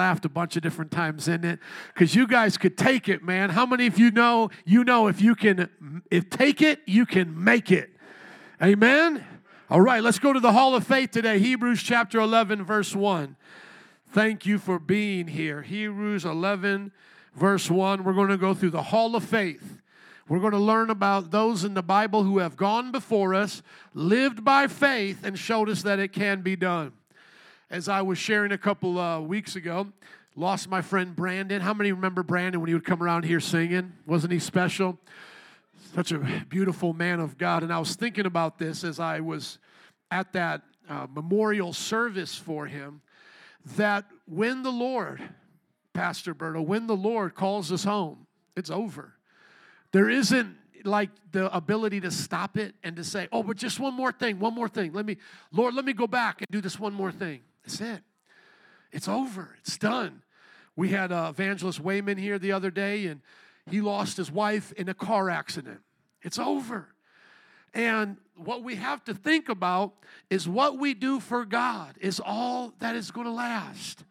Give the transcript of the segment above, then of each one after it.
laughed a bunch of different times in it because you guys could take it, man. How many of you know? You know if you can, if take it, you can make it. Amen. All right, let's go to the Hall of Faith today. Hebrews chapter 11, verse 1. Thank you for being here. Hebrews 11, verse 1. We're going to go through the Hall of Faith. We're going to learn about those in the Bible who have gone before us, lived by faith, and showed us that it can be done. As I was sharing a couple uh, weeks ago, lost my friend Brandon. How many remember Brandon when he would come around here singing? Wasn't he special? Such a beautiful man of God. And I was thinking about this as I was at that uh, memorial service for him that when the Lord, Pastor Berto, when the Lord calls us home, it's over. There isn't like the ability to stop it and to say, oh, but just one more thing, one more thing. Let me, Lord, let me go back and do this one more thing. That's it. It's over. It's done. We had uh, evangelist Wayman here the other day, and he lost his wife in a car accident. It's over. And what we have to think about is what we do for God is all that is going to last.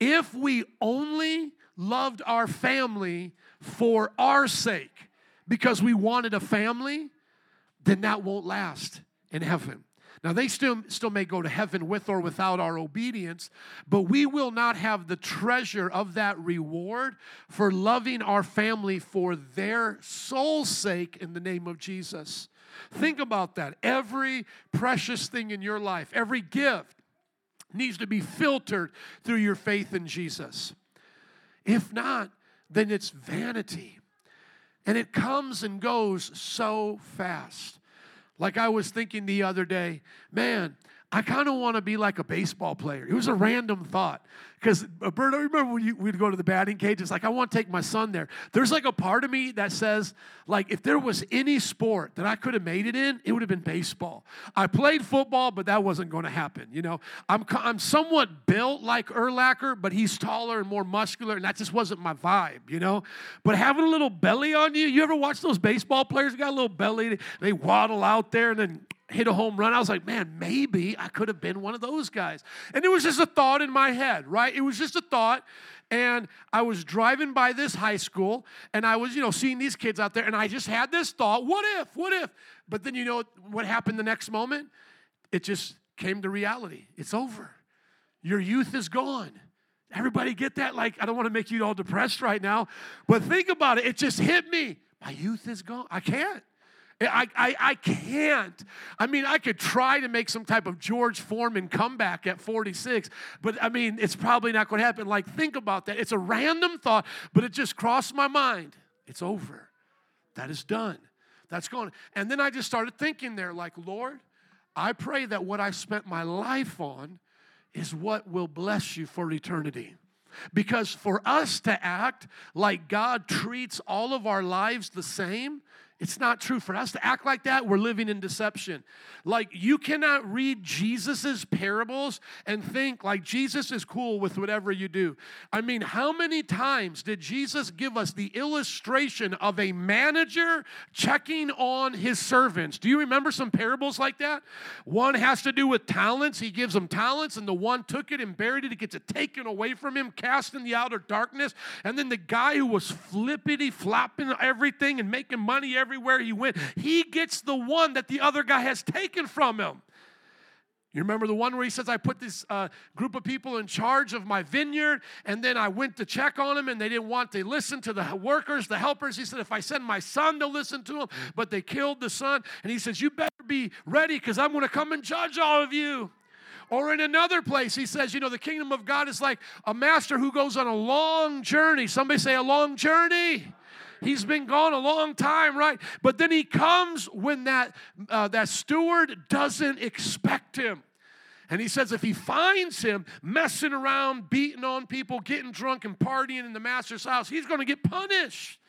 If we only loved our family for our sake because we wanted a family, then that won't last in heaven. Now, they still, still may go to heaven with or without our obedience, but we will not have the treasure of that reward for loving our family for their soul's sake in the name of Jesus. Think about that. Every precious thing in your life, every gift, needs to be filtered through your faith in Jesus. If not, then it's vanity. And it comes and goes so fast. Like I was thinking the other day, man, I kind of want to be like a baseball player. It was a random thought. Because, uh, Bert, I remember when you, we'd go to the batting cage, it's like, I want to take my son there. There's like a part of me that says, like, if there was any sport that I could have made it in, it would have been baseball. I played football, but that wasn't going to happen, you know? I'm, I'm somewhat built like Urlacher, but he's taller and more muscular, and that just wasn't my vibe, you know? But having a little belly on you, you ever watch those baseball players got a little belly? They waddle out there and then hit a home run. I was like, man, maybe I could have been one of those guys. And it was just a thought in my head, right? It was just a thought. And I was driving by this high school and I was, you know, seeing these kids out there and I just had this thought, what if, what if? But then you know what happened the next moment? It just came to reality. It's over. Your youth is gone. Everybody get that? Like, I don't want to make you all depressed right now, but think about it. It just hit me. My youth is gone. I can't. I, I, I can't. I mean, I could try to make some type of George Foreman comeback at 46, but I mean, it's probably not going to happen. Like, think about that. It's a random thought, but it just crossed my mind. It's over. That is done. That's gone. And then I just started thinking there, like, Lord, I pray that what I spent my life on is what will bless you for eternity. Because for us to act like God treats all of our lives the same, it's not true. For us to act like that, we're living in deception. Like, you cannot read Jesus's parables and think like Jesus is cool with whatever you do. I mean, how many times did Jesus give us the illustration of a manager checking on his servants? Do you remember some parables like that? One has to do with talents. He gives them talents, and the one took it and buried it. It gets it taken away from him, cast in the outer darkness. And then the guy who was flippity flopping everything and making money every everywhere he went. He gets the one that the other guy has taken from him. You remember the one where he says, I put this uh, group of people in charge of my vineyard, and then I went to check on them, and they didn't want to listen to the workers, the helpers. He said, If I send my son, they'll listen to them, but they killed the son. And he says, You better be ready because I'm going to come and judge all of you. Or in another place, he says, You know, the kingdom of God is like a master who goes on a long journey. Somebody say, A long journey. He's been gone a long time, right? But then he comes when that, uh, that steward doesn't expect him. And he says if he finds him messing around, beating on people, getting drunk, and partying in the master's house, he's going to get punished.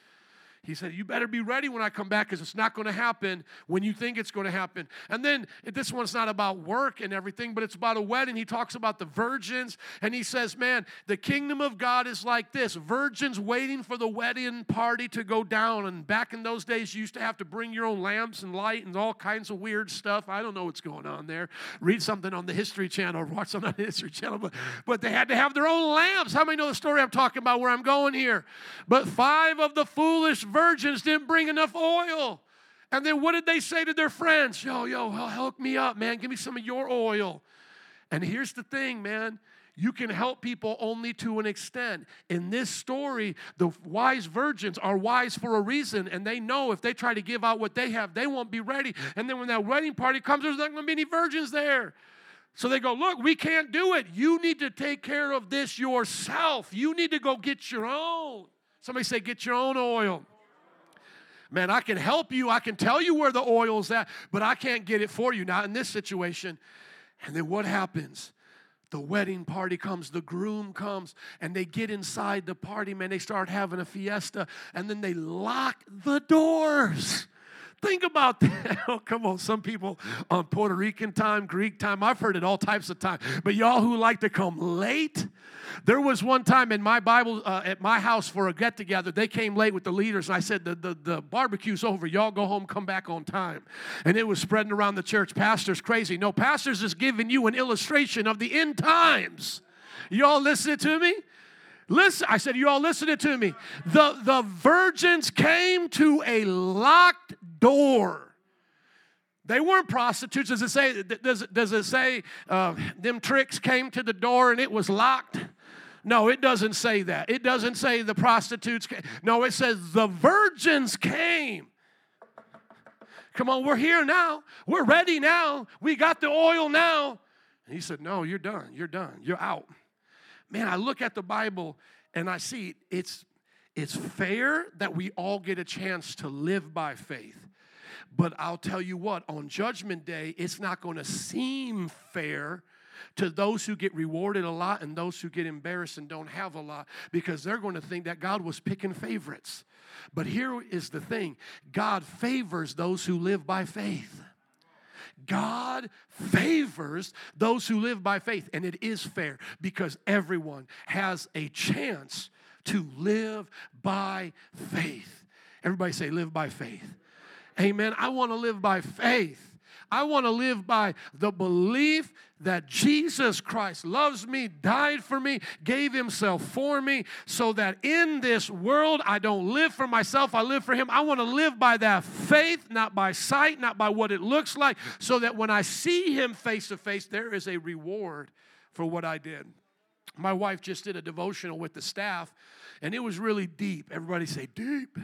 He said, You better be ready when I come back because it's not going to happen when you think it's going to happen. And then this one's not about work and everything, but it's about a wedding. He talks about the virgins and he says, Man, the kingdom of God is like this virgins waiting for the wedding party to go down. And back in those days, you used to have to bring your own lamps and light and all kinds of weird stuff. I don't know what's going on there. Read something on the History Channel or watch something on the History Channel. But, but they had to have their own lamps. How many know the story I'm talking about where I'm going here? But five of the foolish virgins didn't bring enough oil. And then what did they say to their friends? Yo, yo, help me up, man. Give me some of your oil. And here's the thing, man. You can help people only to an extent. In this story, the wise virgins are wise for a reason, and they know if they try to give out what they have, they won't be ready. And then when that wedding party comes, there's not going to be any virgins there. So they go, Look, we can't do it. You need to take care of this yourself. You need to go get your own. Somebody say, Get your own oil. Man, I can help you. I can tell you where the oil's at, but I can't get it for you. Not in this situation. And then what happens? The wedding party comes, the groom comes, and they get inside the party, man. They start having a fiesta, and then they lock the doors. Think about that. Oh, come on. Some people on Puerto Rican time, Greek time, I've heard it all types of time. But y'all who like to come late, there was one time in my Bible uh, at my house for a get together. They came late with the leaders, and I said, the, the, the barbecue's over. Y'all go home, come back on time. And it was spreading around the church. Pastor's crazy. No, Pastor's is giving you an illustration of the end times. Y'all listening to me? Listen, I said, you all listening to me. The, the virgins came to a locked door. They weren't prostitutes. Does it say, does, does it say uh, them tricks came to the door and it was locked? No, it doesn't say that. It doesn't say the prostitutes came. No, it says the virgins came. Come on, we're here now. We're ready now. We got the oil now. And he said, No, you're done. You're done. You're out man, I look at the Bible and I see it's it's fair that we all get a chance to live by faith. But I'll tell you what, on judgment day, it's not going to seem fair to those who get rewarded a lot and those who get embarrassed and don't have a lot because they're going to think that God was picking favorites. But here is the thing God favors those who live by faith. God favors those who live by faith, and it is fair because everyone has a chance to live by faith. Everybody say, live by faith. Amen. I want to live by faith. I want to live by the belief that Jesus Christ loves me, died for me, gave himself for me, so that in this world I don't live for myself, I live for him. I want to live by that faith, not by sight, not by what it looks like, so that when I see him face to face, there is a reward for what I did. My wife just did a devotional with the staff, and it was really deep. Everybody say, deep.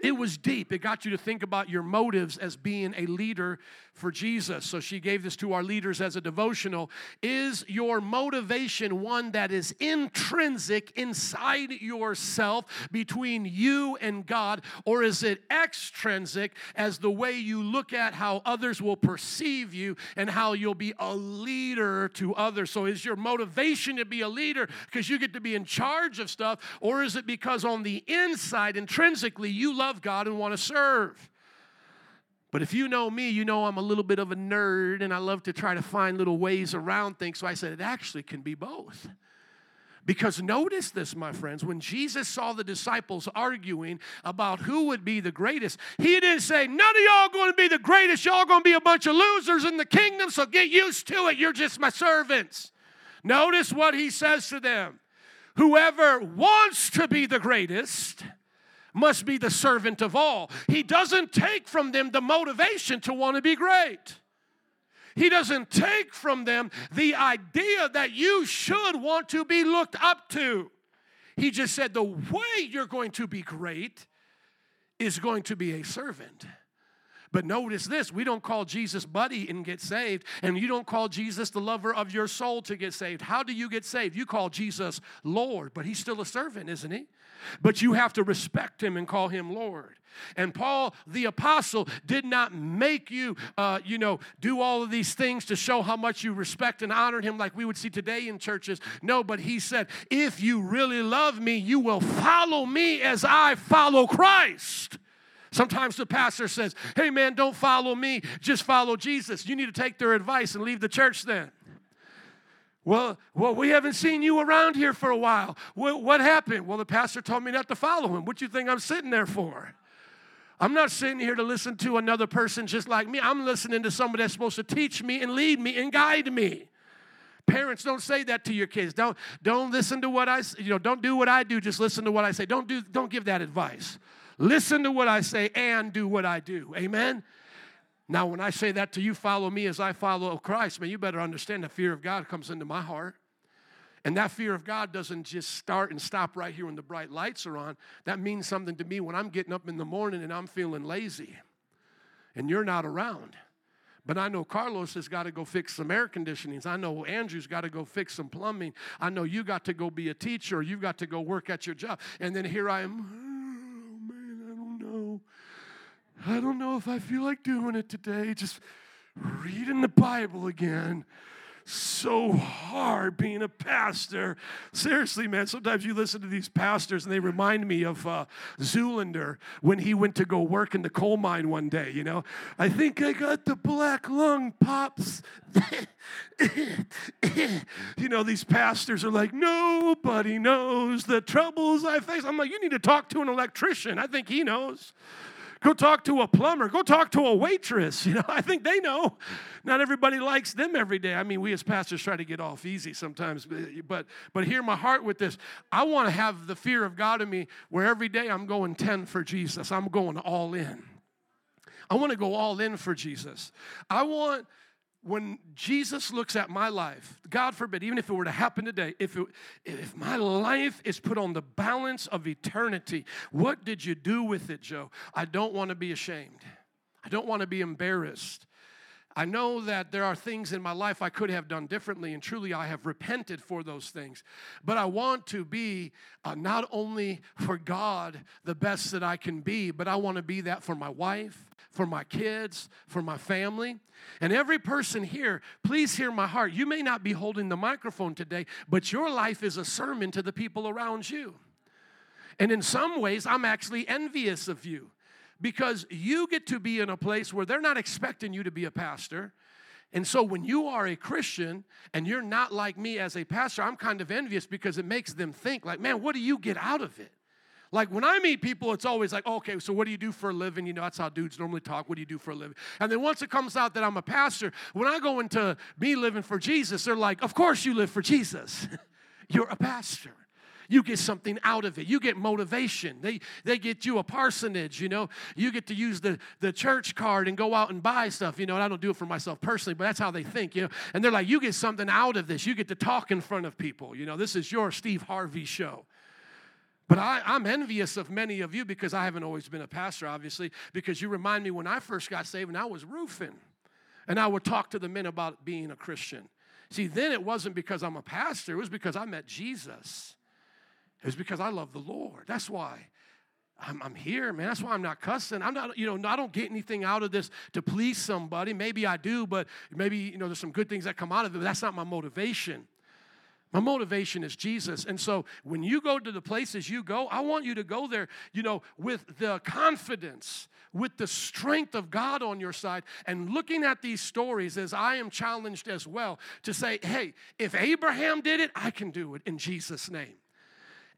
It was deep. It got you to think about your motives as being a leader for Jesus. So she gave this to our leaders as a devotional. Is your motivation one that is intrinsic inside yourself between you and God, or is it extrinsic as the way you look at how others will perceive you and how you'll be a leader to others? So is your motivation to be a leader because you get to be in charge of stuff, or is it because on the inside, intrinsically, you love God and want to serve? But if you know me, you know I'm a little bit of a nerd and I love to try to find little ways around things. So I said it actually can be both. Because notice this, my friends, when Jesus saw the disciples arguing about who would be the greatest, he didn't say, None of y'all going to be the greatest. Y'all going to be a bunch of losers in the kingdom, so get used to it. You're just my servants. Notice what he says to them Whoever wants to be the greatest must be the servant of all. He doesn't take from them the motivation to want to be great. He doesn't take from them the idea that you should want to be looked up to. He just said the way you're going to be great is going to be a servant. But notice this we don't call Jesus buddy and get saved, and you don't call Jesus the lover of your soul to get saved. How do you get saved? You call Jesus Lord, but he's still a servant, isn't he? But you have to respect him and call him Lord. And Paul the apostle did not make you, uh, you know, do all of these things to show how much you respect and honor him like we would see today in churches. No, but he said, if you really love me, you will follow me as I follow Christ. Sometimes the pastor says, Hey man, don't follow me, just follow Jesus. You need to take their advice and leave the church then. Well, well, we haven't seen you around here for a while. What, what happened? Well, the pastor told me not to follow him. What do you think I'm sitting there for? I'm not sitting here to listen to another person just like me. I'm listening to somebody that's supposed to teach me and lead me and guide me. Parents, don't say that to your kids. Don't, don't listen to what I, you know, don't do what I do, just listen to what I say. Don't do, don't give that advice. Listen to what I say and do what I do. Amen? Now, when I say that to you, follow me as I follow Christ, man, you better understand the fear of God comes into my heart. And that fear of God doesn't just start and stop right here when the bright lights are on. That means something to me when I'm getting up in the morning and I'm feeling lazy and you're not around. But I know Carlos has got to go fix some air conditionings. I know Andrew's got to go fix some plumbing. I know you got to go be a teacher. You've got to go work at your job. And then here I am. Oh, man, I don't know. I don't know if I feel like doing it today. Just reading the Bible again so hard being a pastor. Seriously, man, sometimes you listen to these pastors and they remind me of uh, Zoolander when he went to go work in the coal mine one day, you know. I think I got the black lung pops. you know, these pastors are like, nobody knows the troubles I face. I'm like, you need to talk to an electrician. I think he knows. Go talk to a plumber. Go talk to a waitress. You know, I think they know. Not everybody likes them every day. I mean, we as pastors try to get off easy sometimes, but but hear my heart with this. I want to have the fear of God in me where every day I'm going 10 for Jesus. I'm going all in. I want to go all in for Jesus. I want when Jesus looks at my life, God forbid, even if it were to happen today, if, it, if my life is put on the balance of eternity, what did you do with it, Joe? I don't want to be ashamed. I don't want to be embarrassed. I know that there are things in my life I could have done differently, and truly I have repented for those things. But I want to be uh, not only for God the best that I can be, but I want to be that for my wife, for my kids, for my family. And every person here, please hear my heart. You may not be holding the microphone today, but your life is a sermon to the people around you. And in some ways, I'm actually envious of you because you get to be in a place where they're not expecting you to be a pastor. And so when you are a Christian and you're not like me as a pastor, I'm kind of envious because it makes them think, like, man, what do you get out of it? Like when I meet people, it's always like, okay, so what do you do for a living? You know, that's how dudes normally talk. What do you do for a living? And then once it comes out that I'm a pastor, when I go into me living for Jesus, they're like, of course you live for Jesus. You're a pastor you get something out of it. You get motivation. They, they get you a parsonage, you know. You get to use the, the church card and go out and buy stuff, you know. And I don't do it for myself personally, but that's how they think, you know. And they're like, you get something out of this. You get to talk in front of people, you know. This is your Steve Harvey show. But I, am envious of many of you because I haven't always been a pastor, obviously, because you remind me when I first got saved and I was roofing. And I would talk to the men about being a Christian. See, then it wasn't because I'm a pastor, it was because I met Jesus. Was because I love the Lord. That's why. I'm, I'm, here, man. That's why I'm not cussing. I'm not, you know, I don't get anything out of this to please somebody. Maybe I do, but maybe, you know, there's some good things that come out of it, that's not my motivation. My motivation is Jesus. And so when you go to the places you go, I want you to go there, you know, with the confidence, with the strength of God on your side, and looking at these stories as I am challenged as well to say, hey, if Abraham did it, I can do it in Jesus' name.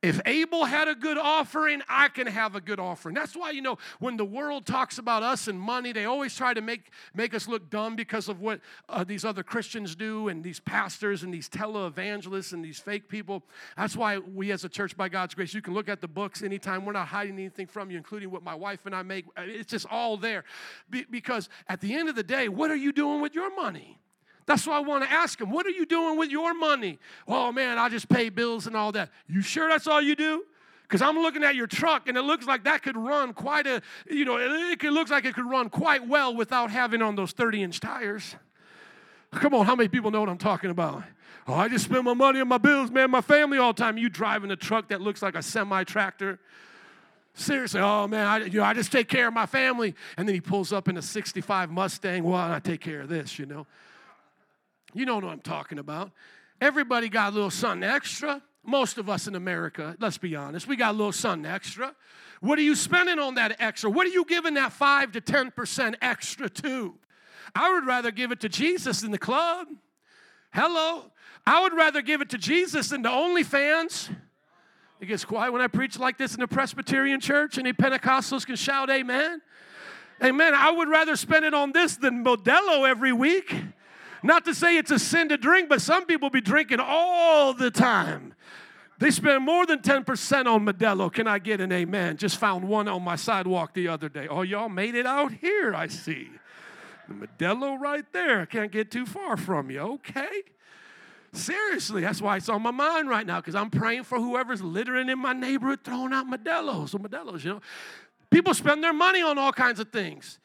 If Abel had a good offering, I can have a good offering. That's why, you know, when the world talks about us and money, they always try to make, make us look dumb because of what uh, these other Christians do and these pastors and these televangelists and these fake people. That's why we, as a church, by God's grace, you can look at the books anytime. We're not hiding anything from you, including what my wife and I make. It's just all there. Be- because at the end of the day, what are you doing with your money? That's why I want to ask him, what are you doing with your money? Oh man, I just pay bills and all that. You sure that's all you do? Because I'm looking at your truck and it looks like that could run quite a, you know, it, it looks like it could run quite well without having on those 30 inch tires. Come on, how many people know what I'm talking about? Oh, I just spend my money on my bills, man, my family all the time. You driving a truck that looks like a semi tractor. Seriously, oh man, I, you know, I just take care of my family. And then he pulls up in a 65 Mustang. Well, I take care of this, you know. You know what I'm talking about. Everybody got a little something extra. most of us in America, let's be honest, we got a little something extra. What are you spending on that extra? What are you giving that 5 to 10% extra to? I would rather give it to Jesus than the club. Hello. I would rather give it to Jesus than to OnlyFans. It gets quiet when I preach like this in the Presbyterian church, and the Pentecostals can shout amen. Amen. I would rather spend it on this than Modelo every week. Not to say it's a sin to drink, but some people be drinking all the time. They spend more than 10% on Modelo. Can I get an amen? Just found one on my sidewalk the other day. Oh, y'all made it out here, I see. The Modelo right there. I can't get too far from you. Okay. Seriously, that's why it's on my mind right now because I'm praying for whoever's littering in my neighborhood throwing out Modelos or Modelos, you know. People spend their money on all kinds of things.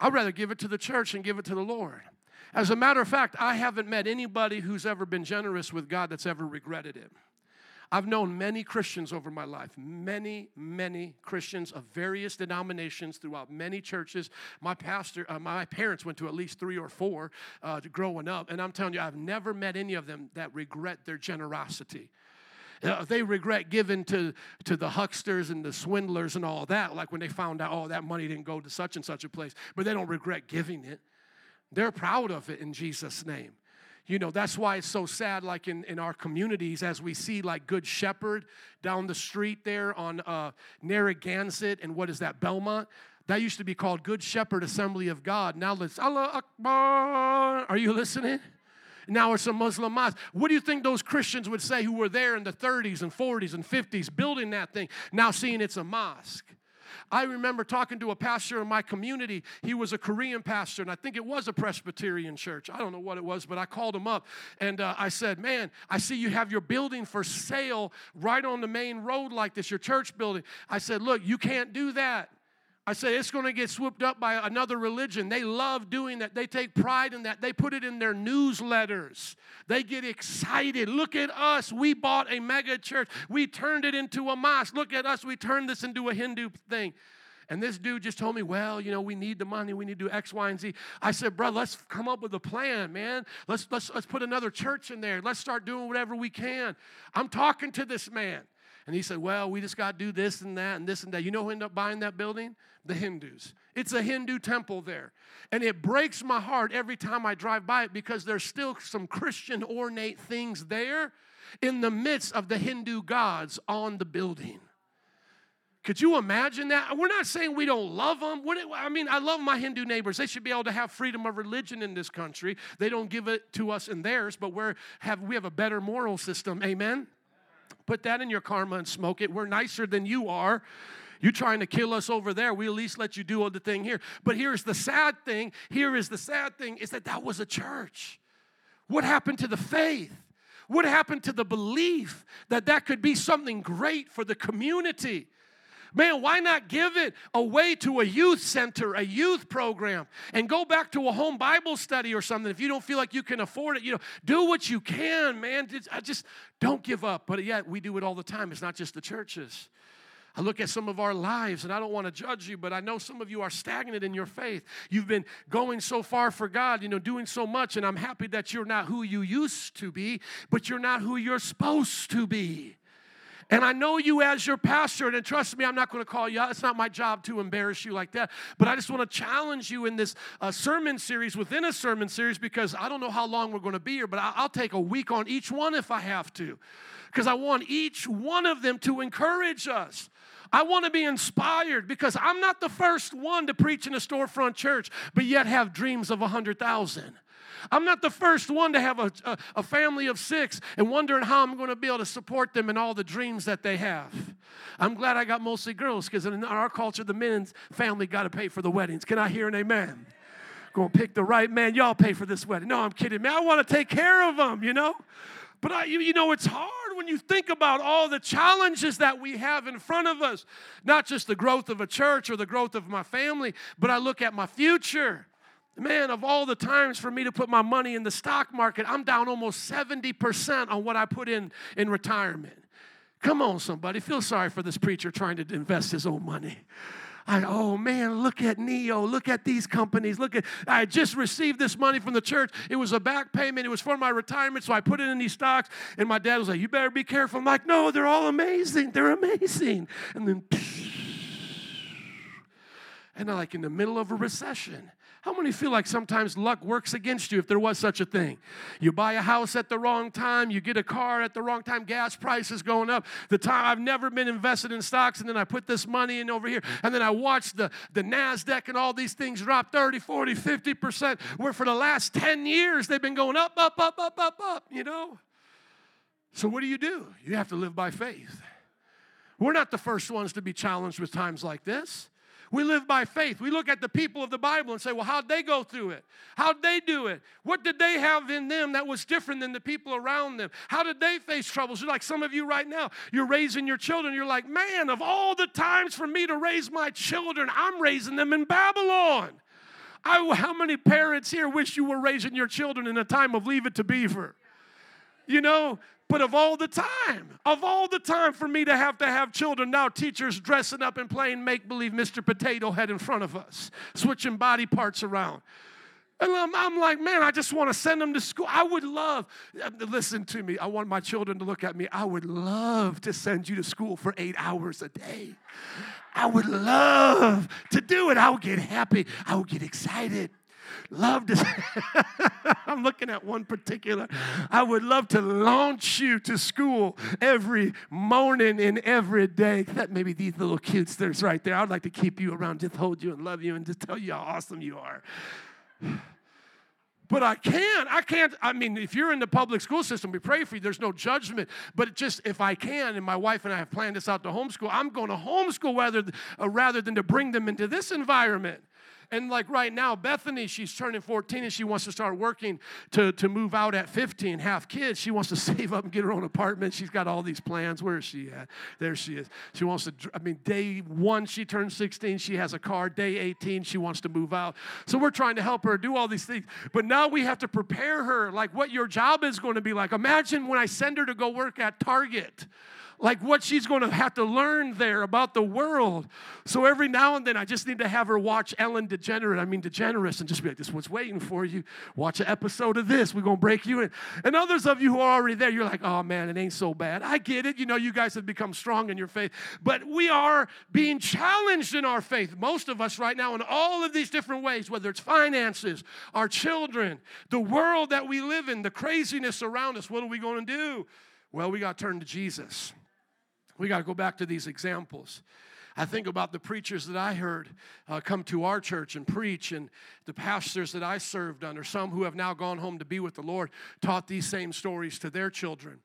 I'd rather give it to the church and give it to the Lord. As a matter of fact, I haven't met anybody who's ever been generous with God that's ever regretted it. I've known many Christians over my life, many, many Christians of various denominations throughout many churches. My pastor, uh, my parents went to at least three or four uh, growing up, and I'm telling you, I've never met any of them that regret their generosity. Uh, they regret giving to, to the hucksters and the swindlers and all that, like when they found out, oh, that money didn't go to such and such a place, but they don't regret giving it. They're proud of it in Jesus' name. You know, that's why it's so sad, like in, in our communities, as we see like Good Shepherd down the street there on uh, Narragansett and what is that, Belmont? That used to be called Good Shepherd Assembly of God. Now let's, Allah Akbar. Are you listening? Now it's a Muslim mosque. What do you think those Christians would say who were there in the 30s and 40s and 50s building that thing, now seeing it's a mosque? I remember talking to a pastor in my community. He was a Korean pastor, and I think it was a Presbyterian church. I don't know what it was, but I called him up and uh, I said, Man, I see you have your building for sale right on the main road like this, your church building. I said, Look, you can't do that. I say it's going to get swooped up by another religion. They love doing that. They take pride in that. They put it in their newsletters. They get excited. Look at us. We bought a mega church. We turned it into a mosque. Look at us. We turned this into a Hindu thing. And this dude just told me, well, you know, we need the money. We need to do X, Y, and Z. I said, bro, let's come up with a plan, man. Let's, let's, let's put another church in there. Let's start doing whatever we can. I'm talking to this man. And he said, well, we just got to do this and that and this and that. You know who ended up buying that building? the Hindus. It's a Hindu temple there. And it breaks my heart every time I drive by it because there's still some Christian ornate things there in the midst of the Hindu gods on the building. Could you imagine that? We're not saying we don't love them. I mean, I love my Hindu neighbors. They should be able to have freedom of religion in this country. They don't give it to us in theirs, but we have we have a better moral system. Amen. Put that in your karma and smoke it. We're nicer than you are. You're trying to kill us over there. We at least let you do all the thing here. But here's the sad thing. Here is the sad thing is that that was a church. What happened to the faith? What happened to the belief that that could be something great for the community? Man, why not give it away to a youth center, a youth program, and go back to a home Bible study or something if you don't feel like you can afford it? You know, do what you can, man. I just don't give up. But yet, we do it all the time. It's not just the churches. I look at some of our lives, and I don't want to judge you, but I know some of you are stagnant in your faith. You've been going so far for God, you know, doing so much, and I'm happy that you're not who you used to be, but you're not who you're supposed to be. And I know you as your pastor, and trust me, I'm not going to call you out. It's not my job to embarrass you like that. But I just want to challenge you in this uh, sermon series within a sermon series because I don't know how long we're going to be here, but I'll take a week on each one if I have to. Because I want each one of them to encourage us. I want to be inspired because I'm not the first one to preach in a storefront church, but yet have dreams of a 100,000. I'm not the first one to have a, a, a, family of six and wondering how I'm going to be able to support them in all the dreams that they have. I'm glad I got mostly girls because in our culture, the men's family got to pay for the weddings. Can I hear an amen? Go pick the right man. Y'all pay for this wedding. No, I'm kidding, man. I want to take care of them, you know? But I, you, you know, it's hard when you think about all the challenges that we have in front of us. Not just the growth of a church or the growth of my family, but I look at my future. Man, of all the times for me to put my money in the stock market, I'm down almost 70% on what I put in in retirement. Come on, somebody. Feel sorry for this preacher trying to invest his own money. I, oh man, look at Neo, look at these companies, look at, I just received this money from the church. It was a back payment, it was for my retirement, so I put it in these stocks. And my dad was like, You better be careful. I'm like, No, they're all amazing, they're amazing. And then, and I'm like in the middle of a recession. How many feel like sometimes luck works against you if there was such a thing? You buy a house at the wrong time, you get a car at the wrong time, gas prices going up. The time I've never been invested in stocks, and then I put this money in over here, and then I watch the, the NASDAQ and all these things drop 30, 40, 50%, where for the last 10 years they've been going up, up, up, up, up, up, you know? So what do you do? You have to live by faith. We're not the first ones to be challenged with times like this. We live by faith. We look at the people of the Bible and say, well, how'd they go through it? How'd they do it? What did they have in them that was different than the people around them? How did they face troubles? You're like some of you right now, you're raising your children. You're like, man, of all the times for me to raise my children, I'm raising them in Babylon. I, how many parents here wish you were raising your children in a time of leave it to beaver? You know, but of all the time, of all the time for me to have to have children, now teachers dressing up and playing make believe Mr. Potato Head in front of us, switching body parts around. And I'm, I'm, like, man, I just want to send them to school. I would love, uh, listen to me, I want my children to look at me. I would love to send you to school for eight hours a day. I would love to do it. I would get happy. I would get excited love to, I'm looking at one particular. I would love to launch you to school every morning and every day. That maybe these little cutesters right there. I'd like to keep you around, just hold you and love you and just tell you how awesome you are. But I can't. I can't. I mean, if you're in the public school system, we pray for you. There's no judgment. But just if I can, and my wife and I have planned this out to homeschool, I'm going to homeschool rather, uh, rather than to bring them into this environment. And like right now, Bethany, she's turning 14 and she wants to start working to, to move out at 15, have kids. She wants to save up and get her own apartment. She's got all these plans. Where is she at? There she is. She wants to, I mean, day one, she turns 16, she has a car. Day 18, she wants to move out. So we're trying to help her do all these things. But now we have to prepare her, like what your job is going to be like. Imagine when I send her to go work at Target like what she's going to have to learn there about the world. So every now and then, I just need to have her watch Ellen DeGenerate, I mean DeGeneres, and just be like, this one's waiting for you. Watch an episode of this. We're to break you in. And others of you who are already there, you're like, oh man, it ain't so bad. I get it. You know, you guys have become strong in your faith. But we are being challenged in our faith, most of us right now, in all of these different ways, whether it's finances, our children, the world that we live in, the craziness around us. What are we going to do? Well, we got to turn to Jesus. We got to go back to these examples. I think about the preachers that I heard uh, come to our church and preach, and the pastors that I served under, some who have now gone home to be with the Lord, taught these same stories to their children.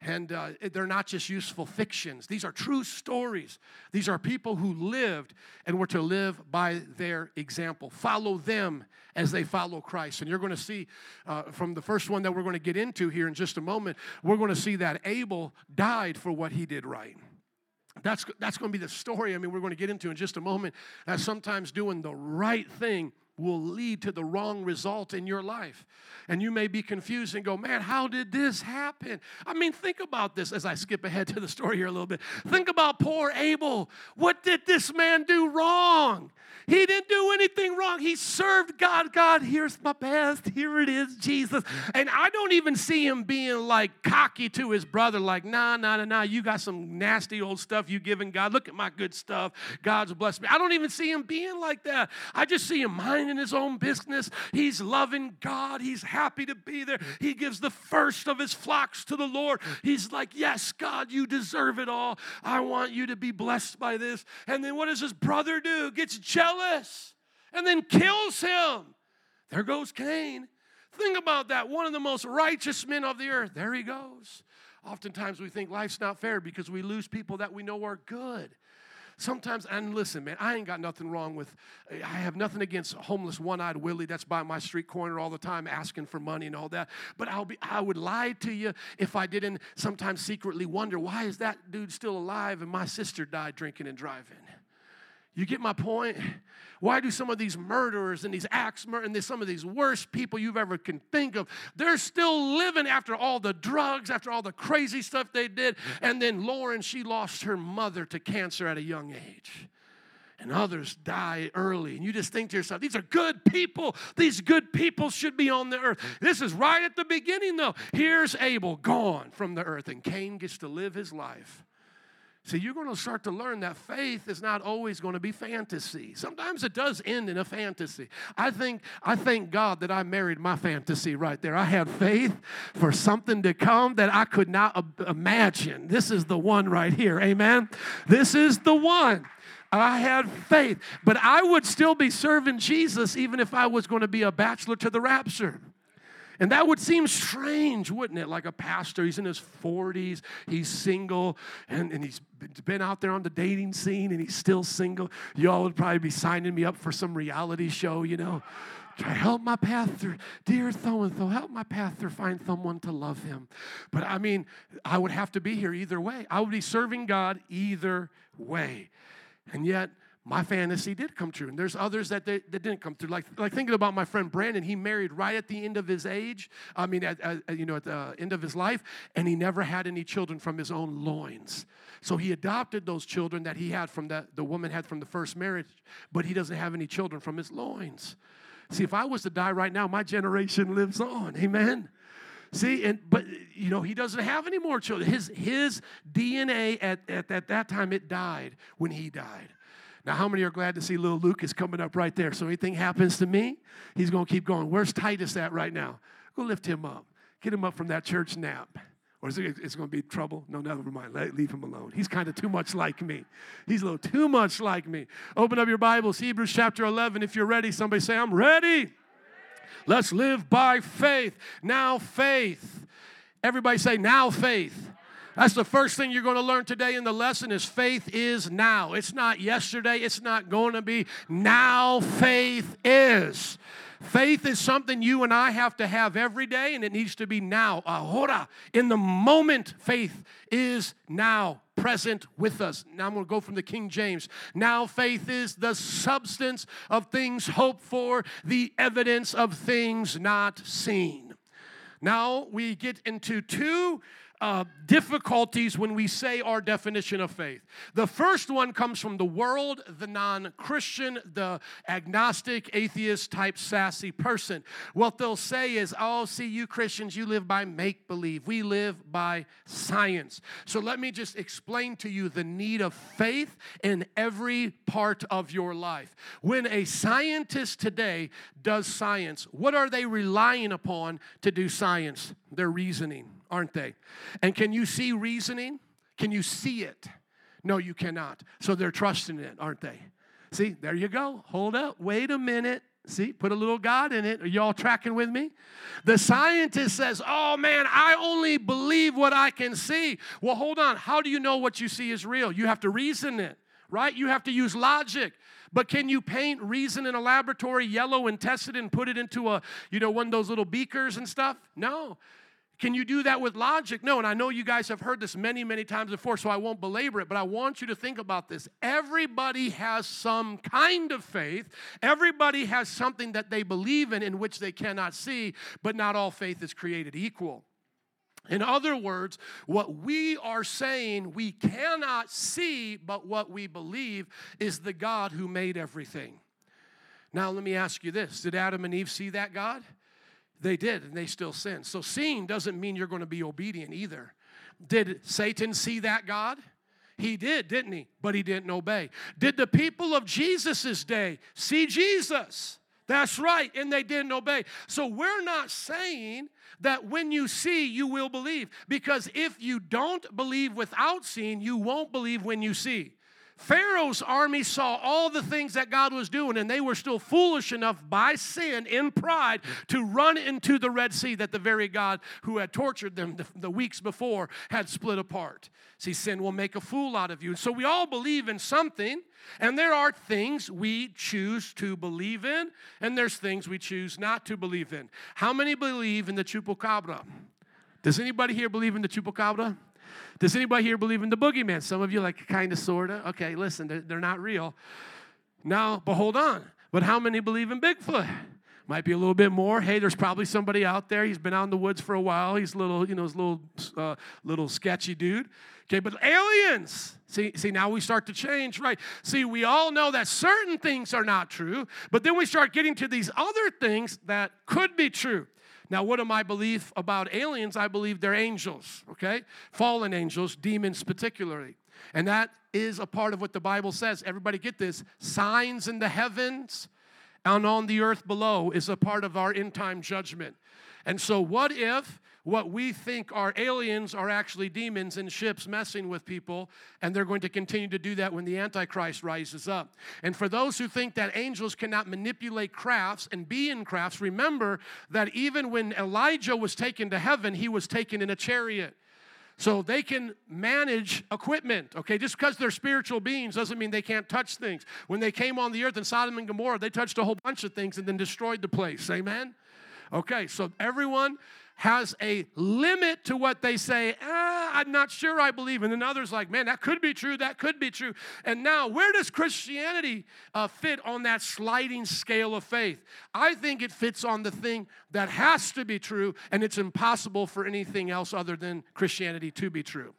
And uh, they're not just useful fictions, these are true stories. These are people who lived and were to live by their example. Follow them as they follow Christ. And you're going to see uh, from the first one that we're going to get into here in just a moment, we're going to see that Abel died for what he did right. That's, that's going to be the story. I mean, we're going to get into in just a moment. That sometimes doing the right thing will lead to the wrong result in your life. And you may be confused and go, man, how did this happen? I mean, think about this as I skip ahead to the story here a little bit. Think about poor Abel. What did this man do wrong? He didn't do anything wrong. He served God. God, here's my best. Here it is, Jesus. And I don't even see him being like cocky to his brother, like, nah, nah, nah, nah. You got some nasty old stuff you giving God. Look at my good stuff. God's blessed me. I don't even see him being like that. I just see him minding his own business. He's loving God. He's happy to be there. He gives the first of his flocks to the Lord. He's like, yes, God, you deserve it all. I want you to be blessed by this. And then what does his brother do? Gets jealous and then kills him. There goes Cain. Think about that. One of the most righteous men of the earth. There he goes. Oftentimes we think life's not fair because we lose people that we know are good. Sometimes, and listen, man, I ain't got nothing wrong with, I have nothing against homeless one-eyed Willie that's by my street corner all the time asking for money and all that. But I'll be, I would lie to you if I didn't sometimes secretly wonder, why is that dude still alive and my sister died drinking and driving? You get my point? Why do some of these murderers and these acts and some of these worst people you've ever can think of, they're still living after all the drugs, after all the crazy stuff they did. And then Lauren, she lost her mother to cancer at a young age. and others die early. And you just think to yourself, these are good people. These good people should be on the earth. This is right at the beginning, though. Here's Abel gone from the earth, and Cain gets to live his life. So you're going to start to learn that faith is not always going to be fantasy. Sometimes it does end in a fantasy. I think I thank God that I married my fantasy right there. I had faith for something to come that I could not imagine. This is the one right here. Amen. This is the one. I had faith, but I would still be serving Jesus even if I was going to be a bachelor to the rapture. And that would seem strange, wouldn't it? Like a pastor, he's in his 40s, he's single, and, and he's been out there on the dating scene and he's still single. Y'all would probably be signing me up for some reality show, you know. Try to help my pastor, dear so and so, help my pastor find someone to love him. But I mean, I would have to be here either way. I would be serving God either way. And yet, my fantasy did come true. And there's others that, they, that didn't come through. Like, like thinking about my friend Brandon, he married right at the end of his age. I mean, at, at, you know, at the end of his life, and he never had any children from his own loins. So he adopted those children that he had from the, the woman had from the first marriage, but he doesn't have any children from his loins. See, if I was to die right now, my generation lives on. Amen. See, and but you know, he doesn't have any more children. His his DNA at, at, at that time it died when he died. Now, how many are glad to see little Luke is coming up right there? So anything happens to me, he's going to keep going. Where's Titus at right now? Go lift him up. Get him up from that church nap. Or is it it's going to be trouble? No, never mind. Let, leave him alone. He's kind of too much like me. He's a little too much like me. Open up your Bibles, Hebrews chapter 11. If you're ready, somebody say, I'm ready. Let's live by faith. Now, faith. Everybody say, now, faith. That's the first thing you're going to learn today in the lesson is faith is now. It's not yesterday, it's not going to be. Now faith is. Faith is something you and I have to have every day, and it needs to be now. Ahora. In the moment, faith is now present with us. Now I'm going to go from the King James. Now faith is the substance of things hoped for, the evidence of things not seen. Now we get into two uh, difficulties when we say our definition of faith. The first one comes from the world, the non Christian, the agnostic, atheist type sassy person. What they'll say is, oh, see, you Christians, you live by make believe. We live by science. So let me just explain to you the need of faith in every part of your life. When a scientist today does science, what are they relying upon to do science? Their reasoning aren't they? And can you see reasoning? Can you see it? No, you cannot. So they're trusting it, aren't they? See, there you go. Hold up. Wait a minute. See, put a little God in it. Are y'all tracking with me? The scientist says, Oh man, I only believe what I can see. Well, hold on. How do you know what you see is real? You have to reason it, right? You have to use logic. But can you paint reason in a laboratory yellow and test it and put it into a, you know, one of those little beakers and stuff? No. Can you do that with logic? No, and I know you guys have heard this many, many times before, so I won't belabor it, but I want you to think about this. Everybody has some kind of faith, everybody has something that they believe in in which they cannot see, but not all faith is created equal. In other words, what we are saying we cannot see, but what we believe is the God who made everything. Now, let me ask you this Did Adam and Eve see that God? They did, and they still sinned. So seeing doesn't mean you're going to be obedient either. Did Satan see that God? He did, didn't he? But he didn't obey. Did the people of Jesus' day see Jesus? That's right, and they didn't obey. So we're not saying that when you see, you will believe. Because if you don't believe without seeing, you won't believe when you see. Pharaoh's army saw all the things that God was doing, and they were still foolish enough by sin in pride to run into the Red Sea that the very God who had tortured them the, the weeks before had split apart. See, sin will make a fool out of you. So we all believe in something, and there are things we choose to believe in, and there's things we choose not to believe in. How many believe in the chupacabra? Does anybody here believe in the chupacabra? Does anybody here believe in the boogeyman? Some of you, like, kind of, sort of. Okay, listen, they're, they're not real. Now, but hold on. But how many believe in Bigfoot? Might be a little bit more. Hey, there's probably somebody out there. He's been out in the woods for a while. He's little, you know, he's a little, uh, little sketchy dude. Okay, but aliens, see, see, now we start to change, right? See, we all know that certain things are not true, but then we start getting to these other things that could be true. Now, what am I believe about aliens? I believe they're angels, okay? Fallen angels, demons particularly. And that is a part of what the Bible says. Everybody get this signs in the heavens and on the earth below is a part of our end time judgment. And so, what if what we think are aliens are actually demons in ships messing with people, and they're going to continue to do that when the Antichrist rises up? And for those who think that angels cannot manipulate crafts and be in crafts, remember that even when Elijah was taken to heaven, he was taken in a chariot. So they can manage equipment, okay? Just because they're spiritual beings doesn't mean they can't touch things. When they came on the earth in Sodom and Gomorrah, they touched a whole bunch of things and then destroyed the place. Amen? Okay, so everyone has a limit to what they say, ah, I'm not sure I believe. And then others like, man, that could be true, that could be true. And now, where does Christianity uh, fit on that sliding scale of faith? I think it fits on the thing that has to be true, and it's impossible for anything else other than Christianity to be true.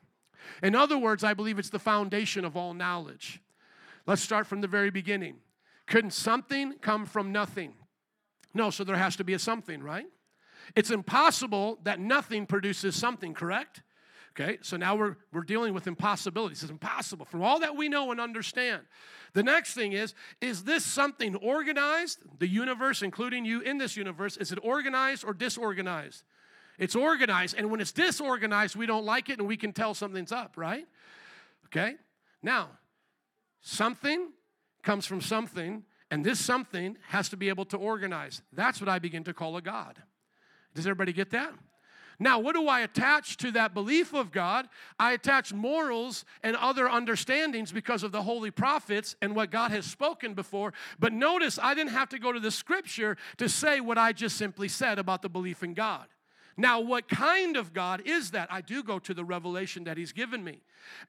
In other words, I believe it's the foundation of all knowledge. Let's start from the very beginning. Couldn't something come from nothing? No, so there has to be a something, right? It's impossible that nothing produces something, correct? Okay, so now we're, we're dealing with impossibilities. It's impossible from all that we know and understand. The next thing is is this something organized? The universe, including you in this universe, is it organized or disorganized? It's organized, and when it's disorganized, we don't like it and we can tell something's up, right? Okay, now, something comes from something, and this something has to be able to organize. That's what I begin to call a God. Does everybody get that? Now, what do I attach to that belief of God? I attach morals and other understandings because of the holy prophets and what God has spoken before. But notice, I didn't have to go to the scripture to say what I just simply said about the belief in God. Now, what kind of God is that? I do go to the revelation that He's given me.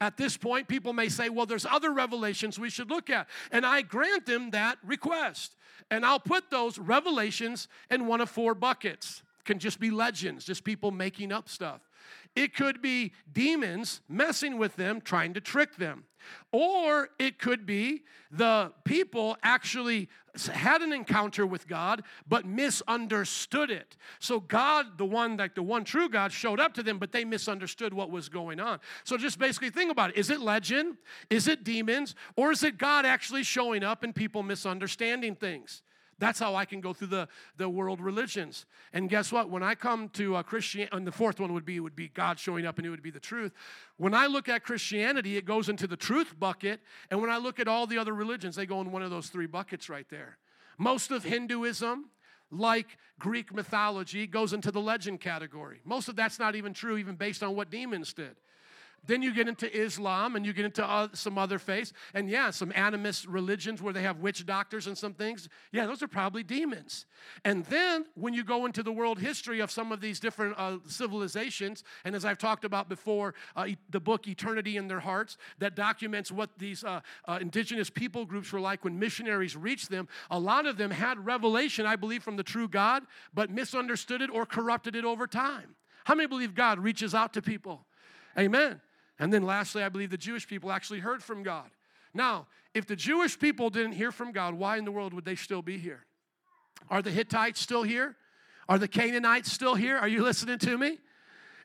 At this point, people may say, well, there's other revelations we should look at. And I grant them that request. And I'll put those revelations in one of four buckets. Can just be legends, just people making up stuff. It could be demons messing with them, trying to trick them. Or it could be the people actually had an encounter with God but misunderstood it. So God, the one like the one true God showed up to them but they misunderstood what was going on. So just basically think about it. Is it legend? Is it demons? Or is it God actually showing up and people misunderstanding things? That's how I can go through the, the world religions. And guess what? When I come to uh, Christianity, and the fourth one would be would be God showing up, and it would be the truth. When I look at Christianity, it goes into the truth bucket, and when I look at all the other religions, they go in one of those three buckets right there. Most of Hinduism, like Greek mythology, goes into the legend category. Most of that's not even true, even based on what demons did. Then you get into Islam and you get into uh, some other faiths. And yeah, some animist religions where they have witch doctors and some things. Yeah, those are probably demons. And then when you go into the world history of some of these different uh, civilizations, and as I've talked about before, uh, the book Eternity in Their Hearts that documents what these uh, uh, indigenous people groups were like when missionaries reached them, a lot of them had revelation, I believe, from the true God, but misunderstood it or corrupted it over time. How many believe God reaches out to people? Amen. And then lastly, I believe the Jewish people actually heard from God. Now, if the Jewish people didn't hear from God, why in the world would they still be here? Are the Hittites still here? Are the Canaanites still here? Are you listening to me?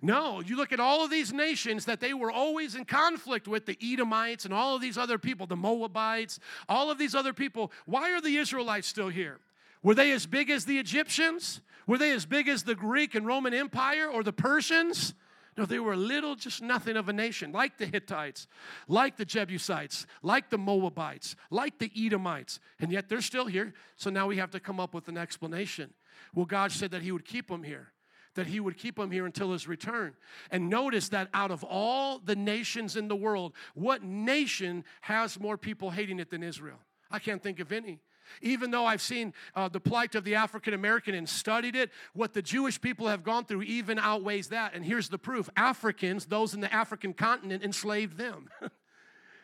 No, you look at all of these nations that they were always in conflict with the Edomites and all of these other people, the Moabites, all of these other people. Why are the Israelites still here? Were they as big as the Egyptians? Were they as big as the Greek and Roman Empire or the Persians? No, they were little, just nothing of a nation, like the Hittites, like the Jebusites, like the Moabites, like the Edomites, and yet they're still here. So now we have to come up with an explanation. Well, God said that He would keep them here, that He would keep them here until His return. And notice that out of all the nations in the world, what nation has more people hating it than Israel? I can't think of any. Even though I've seen uh, the plight of the African American and studied it, what the Jewish people have gone through even outweighs that. And here's the proof Africans, those in the African continent, enslaved them.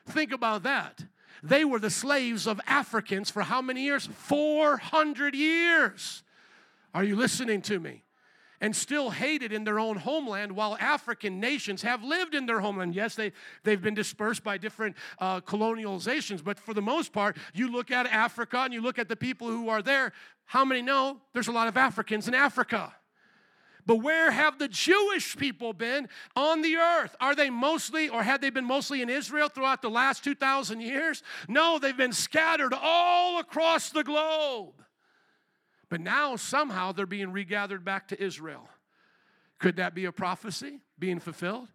Think about that. They were the slaves of Africans for how many years? 400 years. Are you listening to me? And still hated in their own homeland while African nations have lived in their homeland. Yes, they, they've been dispersed by different uh, colonializations, but for the most part, you look at Africa and you look at the people who are there. How many know there's a lot of Africans in Africa? But where have the Jewish people been on the earth? Are they mostly, or had they been mostly in Israel throughout the last 2,000 years? No, they've been scattered all across the globe. But now somehow they're being regathered back to Israel. Could that be a prophecy being fulfilled?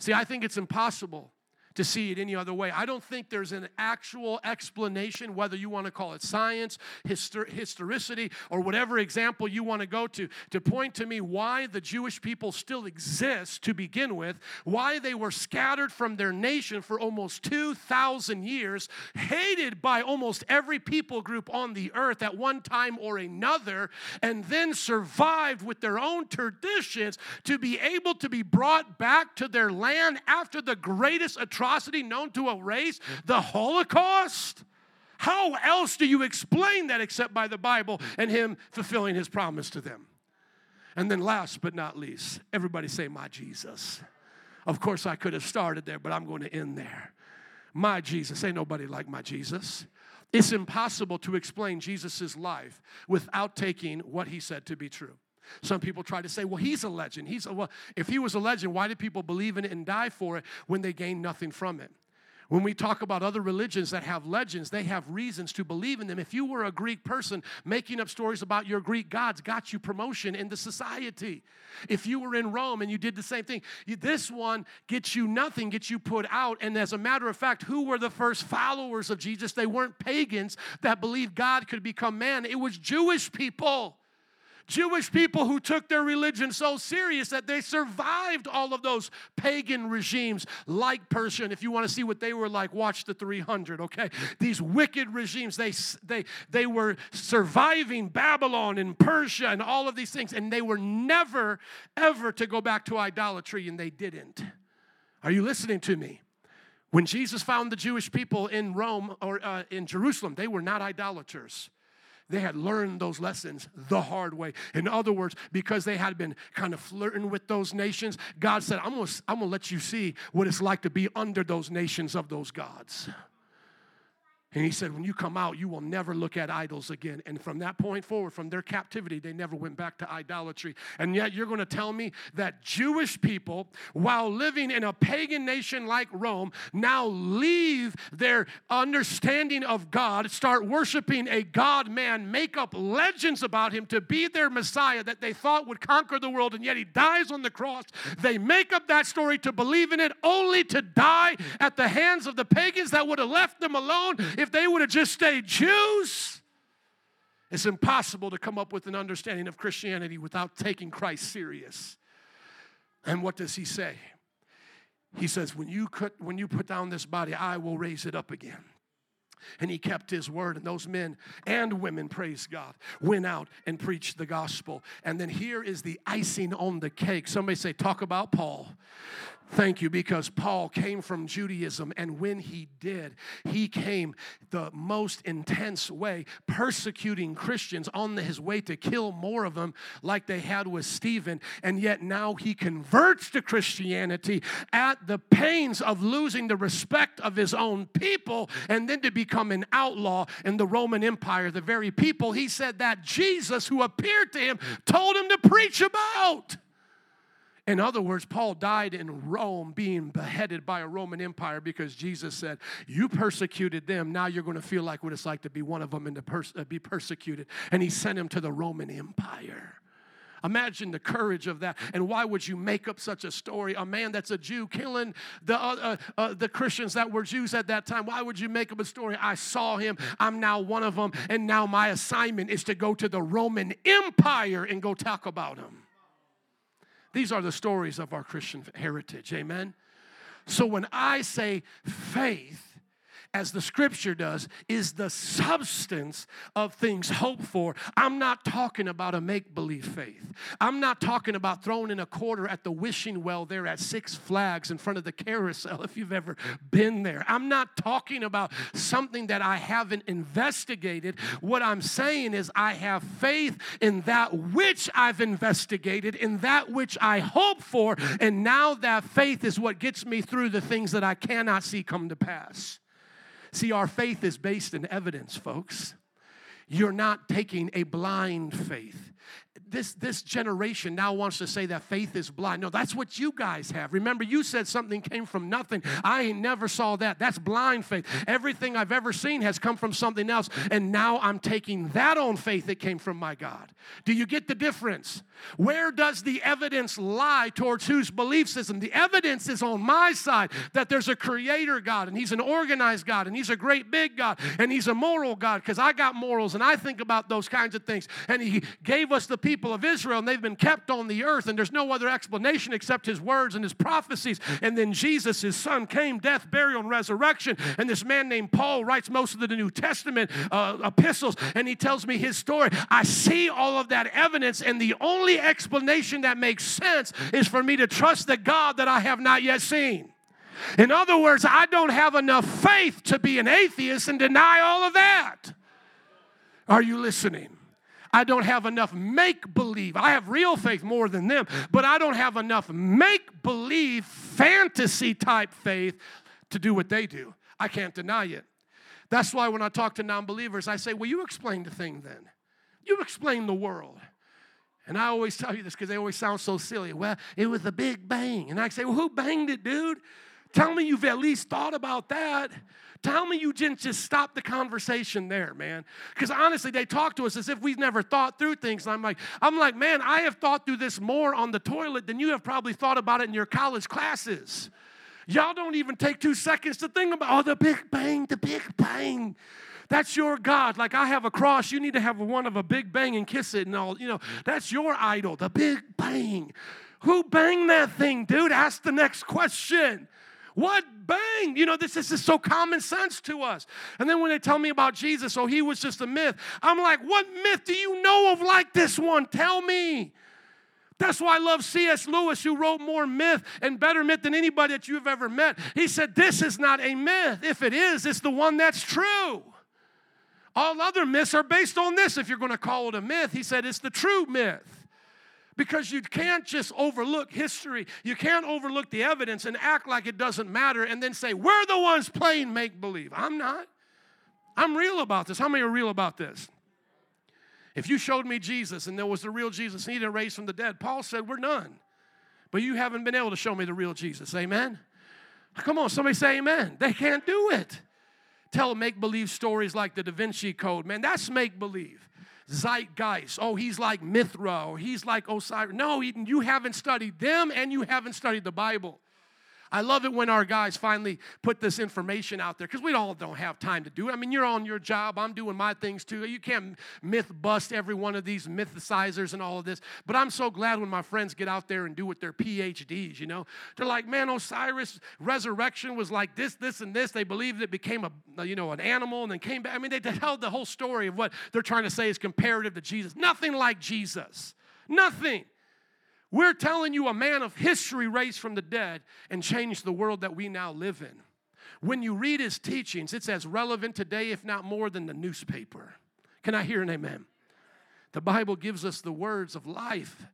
See, I think it's impossible to see it any other way. I don't think there's an actual explanation, whether you want to call it science, histor- historicity, or whatever example you want to go to, to point to me why the Jewish people still exist to begin with, why they were scattered from their nation for almost 2,000 years, hated by almost every people group on the earth at one time or another, and then survived with their own traditions to be able to be brought back to their land after the greatest atrocity atrocity known to a race, the Holocaust? How else do you explain that except by the Bible and Him fulfilling His promise to them? And then, last but not least, everybody say, My Jesus. Of course, I could have started there, but I'm going to end there. My Jesus. Ain't nobody like my Jesus. It's impossible to explain Jesus' life without taking what he said to be true. Some people try to say, well, he's a legend. He's a, well, if he was a legend, why did people believe in it and die for it when they gained nothing from it? When we talk about other religions that have legends, they have reasons to believe in them. If you were a Greek person, making up stories about your Greek gods got you promotion in the society. If you were in Rome and you did the same thing, this one gets you nothing, gets you put out. And as a matter of fact, who were the first followers of Jesus? They weren't pagans that believed God could become man, it was Jewish people. Jewish people who took their religion so serious that they survived all of those pagan regimes like Persia. And if you want to see what they were like, watch the 300, okay? These wicked regimes, they, they, they were surviving Babylon and Persia and all of these things, and they were never, ever to go back to idolatry, and they didn't. Are you listening to me? When Jesus found the Jewish people in Rome or uh, in Jerusalem, they were not idolaters. They had learned those lessons the hard way. In other words, because they had been kind of flirting with those nations, God said, I'm gonna, I'm gonna let you see what it's like to be under those nations of those gods. And he said, When you come out, you will never look at idols again. And from that point forward, from their captivity, they never went back to idolatry. And yet, you're going to tell me that Jewish people, while living in a pagan nation like Rome, now leave their understanding of God, start worshiping a God man, make up legends about him to be their Messiah that they thought would conquer the world, and yet he dies on the cross. They make up that story to believe in it, only to die at the hands of the pagans that would have left them alone if they would have just stayed Jews, it's impossible to come up with an understanding of Christianity without taking Christ serious. And what does he say? He says, when you, cut, when you put down this body, I will raise it up again. And he kept his word, and those men and women, praise God, went out and preached the gospel. And then here is the icing on the cake. Somebody say, Talk about Paul. Thank you, because Paul came from Judaism, and when he did, he came the most intense way, persecuting Christians on his way to kill more of them, like they had with Stephen. And yet now he converts to Christianity at the pains of losing the respect of his own people, and then to become an outlaw in the Roman Empire. The very people he said that Jesus, who appeared to him, told him to preach about. In other words, Paul died in Rome being beheaded by a Roman Empire because Jesus said, You persecuted them. Now you're going to feel like what it's like to be one of them and to pers- uh, be persecuted. And he sent him to the Roman Empire. Imagine the courage of that. And why would you make up such a story? A man that's a Jew killing the, uh, uh, the Christians that were Jews at that time. Why would you make up a story? I saw him. I'm now one of them. And now my assignment is to go to the Roman Empire and go talk about him. These are the stories of our Christian heritage. Amen. So when I say faith, as the scripture does, is the substance of things hoped for. I'm not talking about a make believe faith. I'm not talking about throwing in a quarter at the wishing well there at Six Flags in front of the carousel, if you've ever been there. I'm not talking about something that I haven't investigated. What I'm saying is, I have faith in that which I've investigated, in that which I hope for, and now that faith is what gets me through the things that I cannot see come to pass. See, our faith is based in evidence, folks. You're not taking a blind faith this, this generation now wants to say that faith is blind. No, that's what you guys have. Remember, you said something came from nothing. I ain't never saw that. That's blind faith. Everything I've ever seen has come from something else. And now I'm taking that on faith that came from my God. Do you get the difference? Where does the evidence lie towards whose belief system? The evidence is on my side that there's a creator God and He's an organized God and He's a great big God and He's a moral God because I got morals and I think about those kinds of things. And He gave us the people of Israel and they've been kept on the earth and there's no other explanation except His words and His prophecies. And then Jesus, His Son, came, death, burial, and resurrection. And this man named Paul writes most of the New Testament uh, epistles and he tells me his story. I see all of that evidence and the only explanation that makes sense is for me to trust the God that I have not yet seen. In other words, I don't have enough faith to be an atheist and deny all of that. Are you listening? I don't have enough make believe. I have real faith more than them, but I don't have enough make believe, fantasy type faith to do what they do. I can't deny it. That's why when I talk to non believers, I say, Well, you explain the thing then. You explain the world. And I always tell you this because they always sound so silly. Well, it was a big bang. And I say, well, who banged it, dude? Tell me you've at least thought about that. Tell me you didn't just stop the conversation there, man. Because honestly, they talk to us as if we've never thought through things. And I'm like, I'm like, man, I have thought through this more on the toilet than you have probably thought about it in your college classes. Y'all don't even take two seconds to think about, oh, the big bang, the big bang. That's your God. Like I have a cross, you need to have one of a big bang and kiss it and all. You know, that's your idol, the big bang. Who banged that thing, dude? Ask the next question. What bang? You know, this, this is so common sense to us. And then when they tell me about Jesus, oh, he was just a myth, I'm like, what myth do you know of like this one? Tell me. That's why I love C.S. Lewis, who wrote more myth and better myth than anybody that you've ever met. He said, This is not a myth. If it is, it's the one that's true. All other myths are based on this. If you're going to call it a myth, he said it's the true myth. Because you can't just overlook history. You can't overlook the evidence and act like it doesn't matter and then say, we're the ones playing make believe. I'm not. I'm real about this. How many are real about this? If you showed me Jesus and there was the real Jesus and he didn't raise from the dead, Paul said, We're none. But you haven't been able to show me the real Jesus. Amen? Come on, somebody say amen. They can't do it tell make believe stories like the Da Vinci Code. Man, that's make believe. Zeitgeist. Oh, he's like Mithra or he's like Osiris. No, you haven't studied them and you haven't studied the Bible. I love it when our guys finally put this information out there because we all don't have time to do it. I mean, you're on your job, I'm doing my things too. You can't myth bust every one of these mythicizers and all of this. But I'm so glad when my friends get out there and do with their PhDs, you know. They're like, man, Osiris resurrection was like this, this, and this. They believed it became a, you know, an animal and then came back. I mean, they tell the whole story of what they're trying to say is comparative to Jesus. Nothing like Jesus. Nothing. We're telling you a man of history raised from the dead and changed the world that we now live in. When you read his teachings, it's as relevant today, if not more, than the newspaper. Can I hear an amen? The Bible gives us the words of life.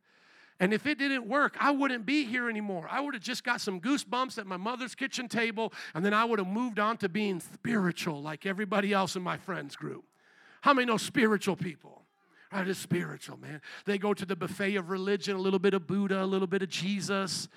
And if it didn't work, I wouldn't be here anymore. I would have just got some goosebumps at my mother's kitchen table, and then I would have moved on to being spiritual like everybody else in my friends group. How many know spiritual people? Right, it's spiritual, man. They go to the buffet of religion, a little bit of Buddha, a little bit of Jesus,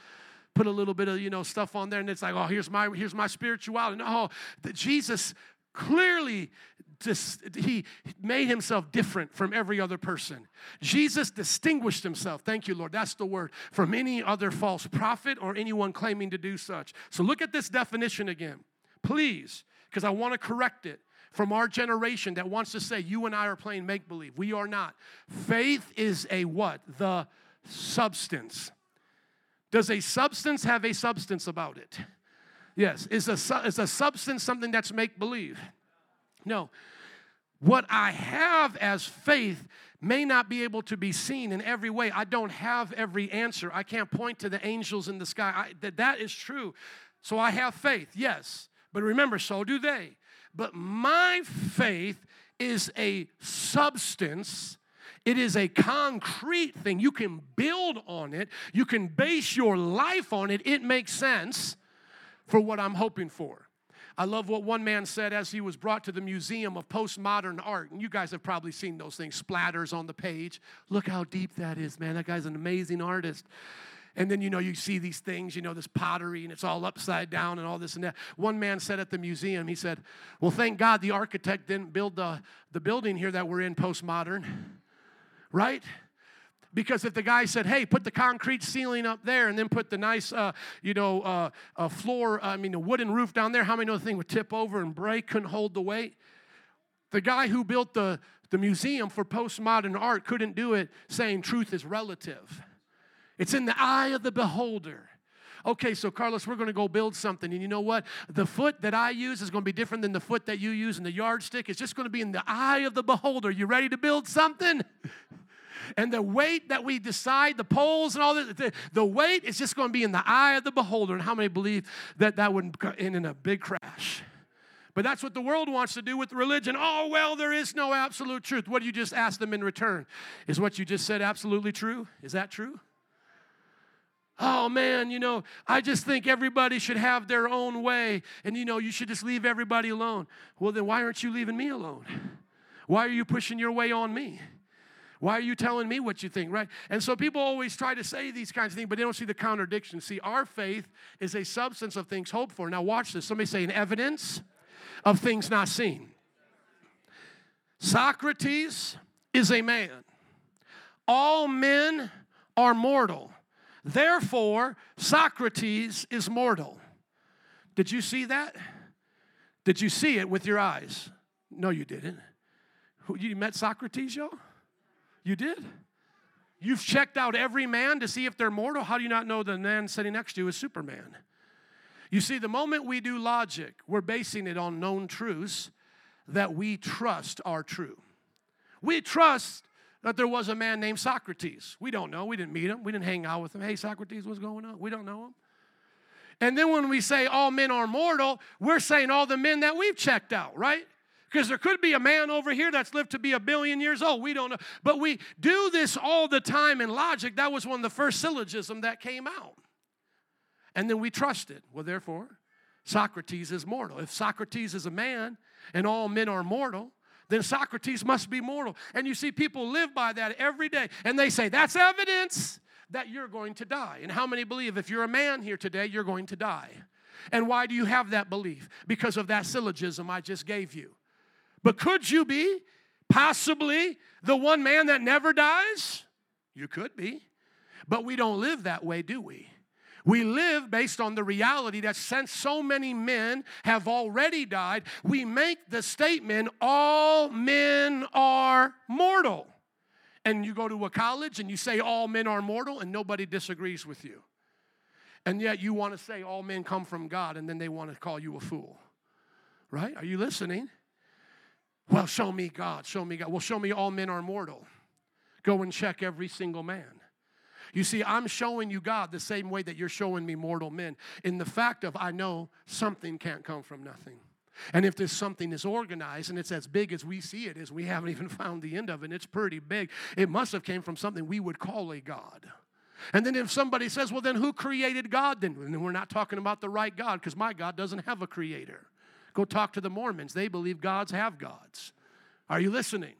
put a little bit of you know stuff on there, and it's like, oh, here's my here's my spirituality. No, the Jesus clearly just he made himself different from every other person. Jesus distinguished himself, thank you, Lord, that's the word, from any other false prophet or anyone claiming to do such. So look at this definition again, please, because I want to correct it from our generation that wants to say you and I are playing make believe. We are not. Faith is a what? The substance. Does a substance have a substance about it? Yes. Is a, is a substance something that's make believe? No. What I have as faith may not be able to be seen in every way. I don't have every answer. I can't point to the angels in the sky. I, that, that is true. So I have faith, yes. But remember, so do they. But my faith is a substance. It is a concrete thing. You can build on it. You can base your life on it. It makes sense for what I'm hoping for. I love what one man said as he was brought to the Museum of Postmodern Art. And you guys have probably seen those things, splatters on the page. Look how deep that is, man. That guy's an amazing artist. And then, you know, you see these things, you know, this pottery and it's all upside down and all this and that. One man said at the museum, he said, Well, thank God the architect didn't build the, the building here that we're in postmodern, right? Because if the guy said, hey, put the concrete ceiling up there and then put the nice, uh, you know, uh, uh, floor, I mean, the wooden roof down there, how many know the thing would tip over and break, couldn't hold the weight? The guy who built the, the museum for postmodern art couldn't do it saying truth is relative. It's in the eye of the beholder. Okay, so Carlos, we're going to go build something. And you know what? The foot that I use is going to be different than the foot that you use, and the yardstick is just going to be in the eye of the beholder. You ready to build something? and the weight that we decide, the poles and all that, the, the weight is just going to be in the eye of the beholder. And how many believe that that would end in a big crash? But that's what the world wants to do with religion. Oh, well, there is no absolute truth. What do you just ask them in return? Is what you just said absolutely true? Is that true? Oh man, you know, I just think everybody should have their own way and you know, you should just leave everybody alone. Well, then why aren't you leaving me alone? Why are you pushing your way on me? Why are you telling me what you think, right? And so people always try to say these kinds of things, but they don't see the contradiction. See, our faith is a substance of things hoped for. Now, watch this. Somebody say, an evidence of things not seen. Socrates is a man. All men are mortal. Therefore, Socrates is mortal. Did you see that? Did you see it with your eyes? No, you didn't. You met Socrates, y'all? You did? You've checked out every man to see if they're mortal. How do you not know the man sitting next to you is Superman? You see, the moment we do logic, we're basing it on known truths that we trust are true. We trust that there was a man named Socrates. We don't know. We didn't meet him. We didn't hang out with him. Hey, Socrates, what's going on? We don't know him. And then when we say all men are mortal, we're saying all the men that we've checked out, right? Because there could be a man over here that's lived to be a billion years old. We don't know. But we do this all the time in logic. That was one of the first syllogism that came out. And then we trust it. Well, therefore, Socrates is mortal. If Socrates is a man and all men are mortal, then Socrates must be mortal. And you see people live by that every day. And they say, that's evidence that you're going to die. And how many believe if you're a man here today, you're going to die? And why do you have that belief? Because of that syllogism I just gave you. But could you be possibly the one man that never dies? You could be. But we don't live that way, do we? We live based on the reality that since so many men have already died, we make the statement all men are mortal. And you go to a college and you say all men are mortal, and nobody disagrees with you. And yet you want to say all men come from God, and then they want to call you a fool. Right? Are you listening? Well, show me God. Show me God. Well, show me all men are mortal. Go and check every single man. You see, I'm showing you God the same way that you're showing me mortal men. In the fact of I know something can't come from nothing. And if this something is organized and it's as big as we see it is, we haven't even found the end of it, and it's pretty big, it must have came from something we would call a God. And then if somebody says, well, then who created God? Then, then we're not talking about the right God because my God doesn't have a creator. Go talk to the Mormons. They believe gods have gods. Are you listening?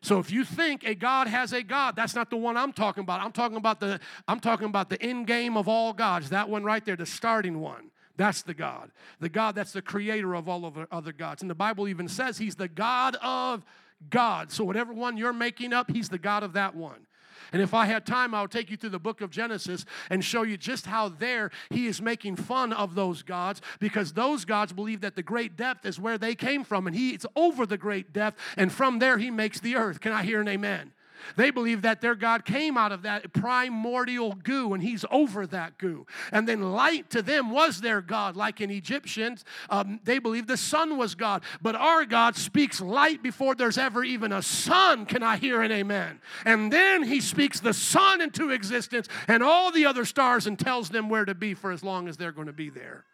So if you think a God has a God, that's not the one I'm talking about. I'm talking about the I'm talking about the end game of all gods. That one right there, the starting one. That's the God. The God that's the creator of all of the other gods. And the Bible even says he's the God of God. So whatever one you're making up, he's the God of that one. And if I had time, I would take you through the book of Genesis and show you just how there he is making fun of those gods because those gods believe that the great depth is where they came from and he is over the great depth and from there he makes the earth. Can I hear an amen? They believe that their God came out of that primordial goo and he's over that goo. And then light to them was their God. Like in Egyptians, um, they believe the sun was God. But our God speaks light before there's ever even a sun. Can I hear an amen? And then he speaks the sun into existence and all the other stars and tells them where to be for as long as they're going to be there.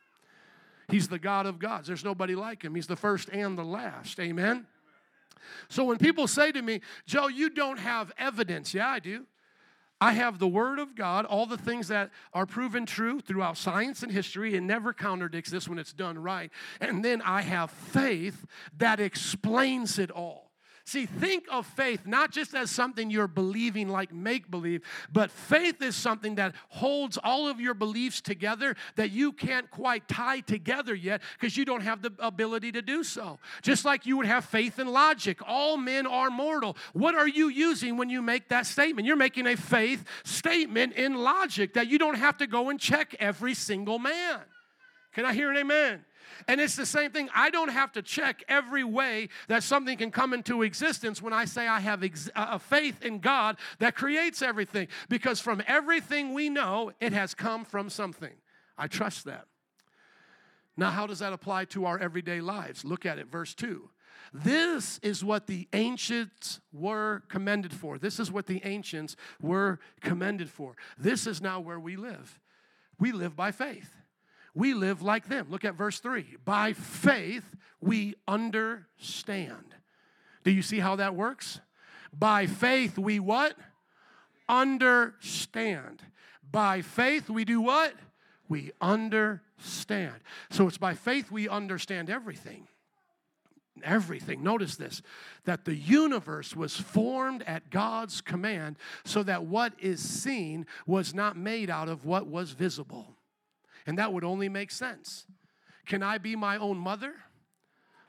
He's the God of gods. There's nobody like him. He's the first and the last. Amen. So when people say to me, Joe, you don't have evidence, yeah, I do. I have the Word of God, all the things that are proven true throughout science and history, and never contradicts this when it's done right. And then I have faith that explains it all. See, think of faith not just as something you're believing like make believe, but faith is something that holds all of your beliefs together that you can't quite tie together yet because you don't have the ability to do so. Just like you would have faith in logic. All men are mortal. What are you using when you make that statement? You're making a faith statement in logic that you don't have to go and check every single man. Can I hear an amen? And it's the same thing. I don't have to check every way that something can come into existence when I say I have ex- a faith in God that creates everything. Because from everything we know, it has come from something. I trust that. Now, how does that apply to our everyday lives? Look at it, verse 2. This is what the ancients were commended for. This is what the ancients were commended for. This is now where we live. We live by faith we live like them. Look at verse 3. By faith, we understand. Do you see how that works? By faith, we what? Understand. By faith, we do what? We understand. So it's by faith we understand everything. Everything. Notice this that the universe was formed at God's command so that what is seen was not made out of what was visible. And that would only make sense. Can I be my own mother?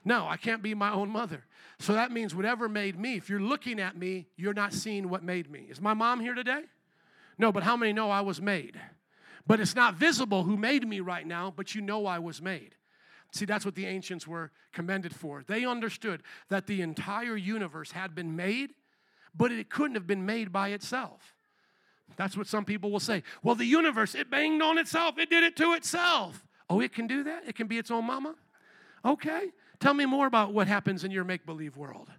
No, I can't be my own mother. So that means whatever made me, if you're looking at me, you're not seeing what made me. Is my mom here today? No, but how many know I was made? But it's not visible who made me right now, but you know I was made. See, that's what the ancients were commended for. They understood that the entire universe had been made, but it couldn't have been made by itself. That's what some people will say. Well, the universe, it banged on itself, it did it to itself. Oh, it can do that? It can be its own mama? Okay. Tell me more about what happens in your make believe world.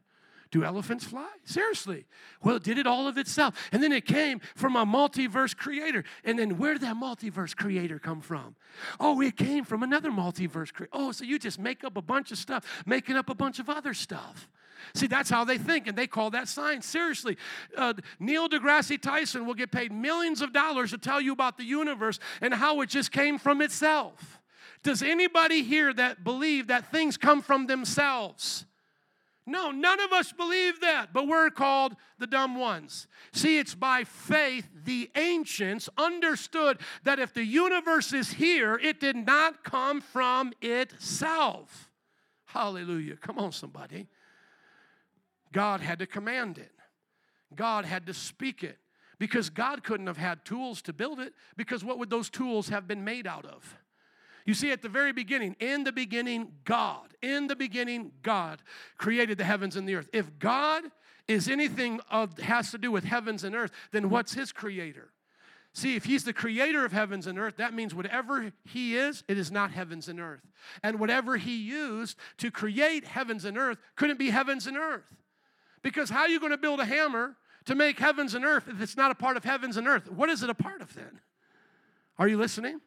Do elephants fly? Seriously. Well, it did it all of itself. And then it came from a multiverse creator. And then where did that multiverse creator come from? Oh, it came from another multiverse creator. Oh, so you just make up a bunch of stuff, making up a bunch of other stuff. See, that's how they think, and they call that science. Seriously, uh, Neil deGrasse Tyson will get paid millions of dollars to tell you about the universe and how it just came from itself. Does anybody here that believe that things come from themselves? No, none of us believe that, but we're called the dumb ones. See, it's by faith the ancients understood that if the universe is here, it did not come from itself. Hallelujah. Come on, somebody. God had to command it, God had to speak it. Because God couldn't have had tools to build it, because what would those tools have been made out of? You see, at the very beginning, in the beginning, God, in the beginning, God created the heavens and the earth. If God is anything of, has to do with heavens and earth, then what's his creator? See, if he's the creator of heavens and earth, that means whatever he is, it is not heavens and earth. And whatever he used to create heavens and earth couldn't be heavens and earth. Because how are you going to build a hammer to make heavens and earth if it's not a part of heavens and earth? What is it a part of then? Are you listening?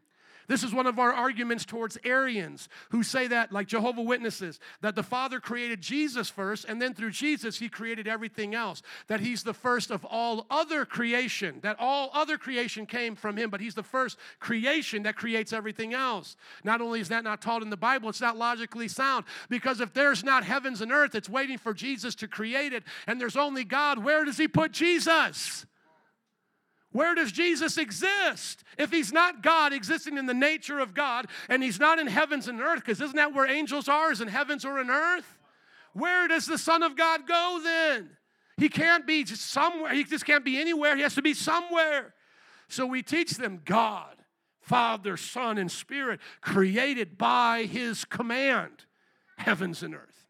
This is one of our arguments towards Arians who say that, like Jehovah Witnesses, that the Father created Jesus first, and then through Jesus, He created everything else. That He's the first of all other creation, that all other creation came from Him, but He's the first creation that creates everything else. Not only is that not taught in the Bible, it's not logically sound, because if there's not heavens and earth, it's waiting for Jesus to create it, and there's only God, where does He put Jesus? Where does Jesus exist? If he's not God, existing in the nature of God, and he's not in heavens and earth, because isn't that where angels are, is in heavens or in earth? Where does the Son of God go then? He can't be somewhere. He just can't be anywhere. He has to be somewhere. So we teach them God, Father, Son, and Spirit, created by his command, heavens and earth.